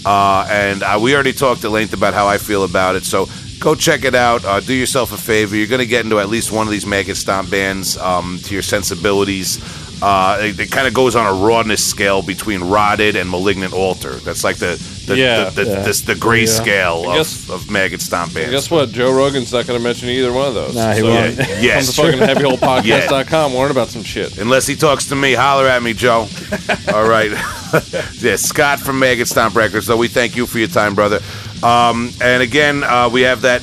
Uh, and uh, we already talked at length about how I feel about it. So go check it out. Uh, do yourself a favor. You're going to get into at least one of these Maggot Stomp bands um, to your sensibilities. Uh, it, it kind of goes on a rawness scale between rotted and malignant altar. That's like the the Yeah. the, the, Yeah. this- the gray Yeah. scale I guess- of, of Maggot Stomp bands. Guess what? Joe Rogan's not going to mention either one of those. Nah, he so won't. Yeah, yes. Come to fucking heavyholepodcast.com. Learn about some shit. Unless he talks to me, holler at me, Joe. All right. yeah, Scott from Maggot Stomp Records. So we thank you for your time, brother. Um, and again, uh, we have that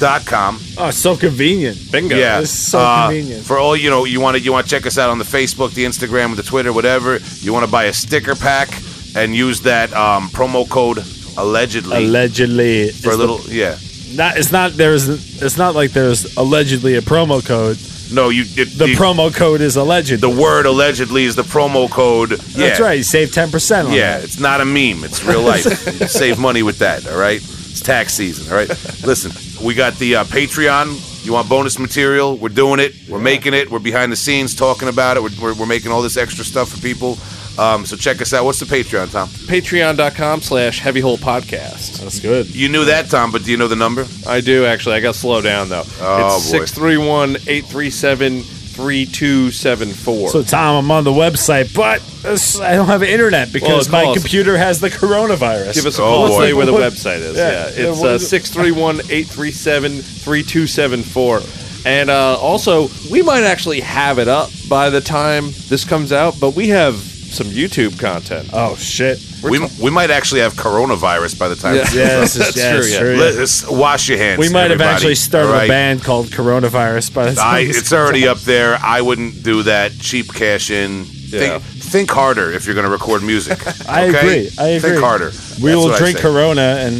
heavyholepodcast.com. Oh, it's so convenient. Bingo. Yeah, It's so uh, convenient. For all you know, you want to you want to check us out on the Facebook, the Instagram, the Twitter, whatever. You want to buy a sticker pack and use that um, promo code allegedly Allegedly, for a little. the- yeah. not. It's not. There's. It's not like there's allegedly a promo code. No, you. It, The promo code is alleged. The word allegedly is the promo code. That's right. You save ten percent on Yeah, that. it's not a meme. It's real life. Save money with that. All right. It's tax season. All right. Listen, we got the uh, Patreon. You want bonus material? We're doing it. We're making it. We're behind the scenes talking about it. We're, we're, we're making all this extra stuff for people. Um, so check us out. What's the Patreon, Tom? Patreon.com slash heavyholepodcast. That's good. You knew that, Tom, but do you know the number? I do, actually. I got to slow down, though. Oh, it's boy. 631 837 3274. So Tom, I'm on the website, but uh, I don't have internet because Well, my call us. computer has the coronavirus. Give us a Oh, call. boy. Tell you where the What- website is. Yeah. Yeah, Yeah, it's what uh, is it? 631 837 3274. And uh, also, we might actually have it up by the time this comes out, but we have some YouTube content. oh shit. We, we might actually have coronavirus by the time. Yeah. this Yeah, comes this out. is That's yeah, true, it's yeah. true, Let's wash your hands. We might have actually started All right? a band called Coronavirus by the time I, this it's already out. up there. I wouldn't do that. Cheap cash in. Yeah. Think, think harder if you're going to record music. I okay? agree. I agree. Think harder. We That's will drink. Corona and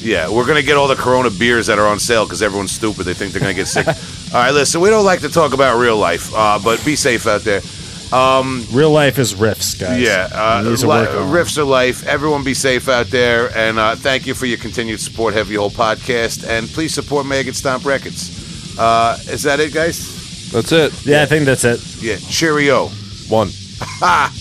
Yeah, we're going to get all the Corona beers that are on sale because everyone's stupid. They think they're going to get sick. all right, listen, we don't like to talk about real life, uh, but be safe out there. Real life is riffs, guys. Yeah, uh, These are li- working riffs are life. Everyone be safe out there. And uh, thank you for your continued support, Heavy Hole Podcast. And please support Maggot Stomp Records. Uh, is that it, guys? That's it. Yeah, I think that's it. Yeah, cheerio. One. Ha!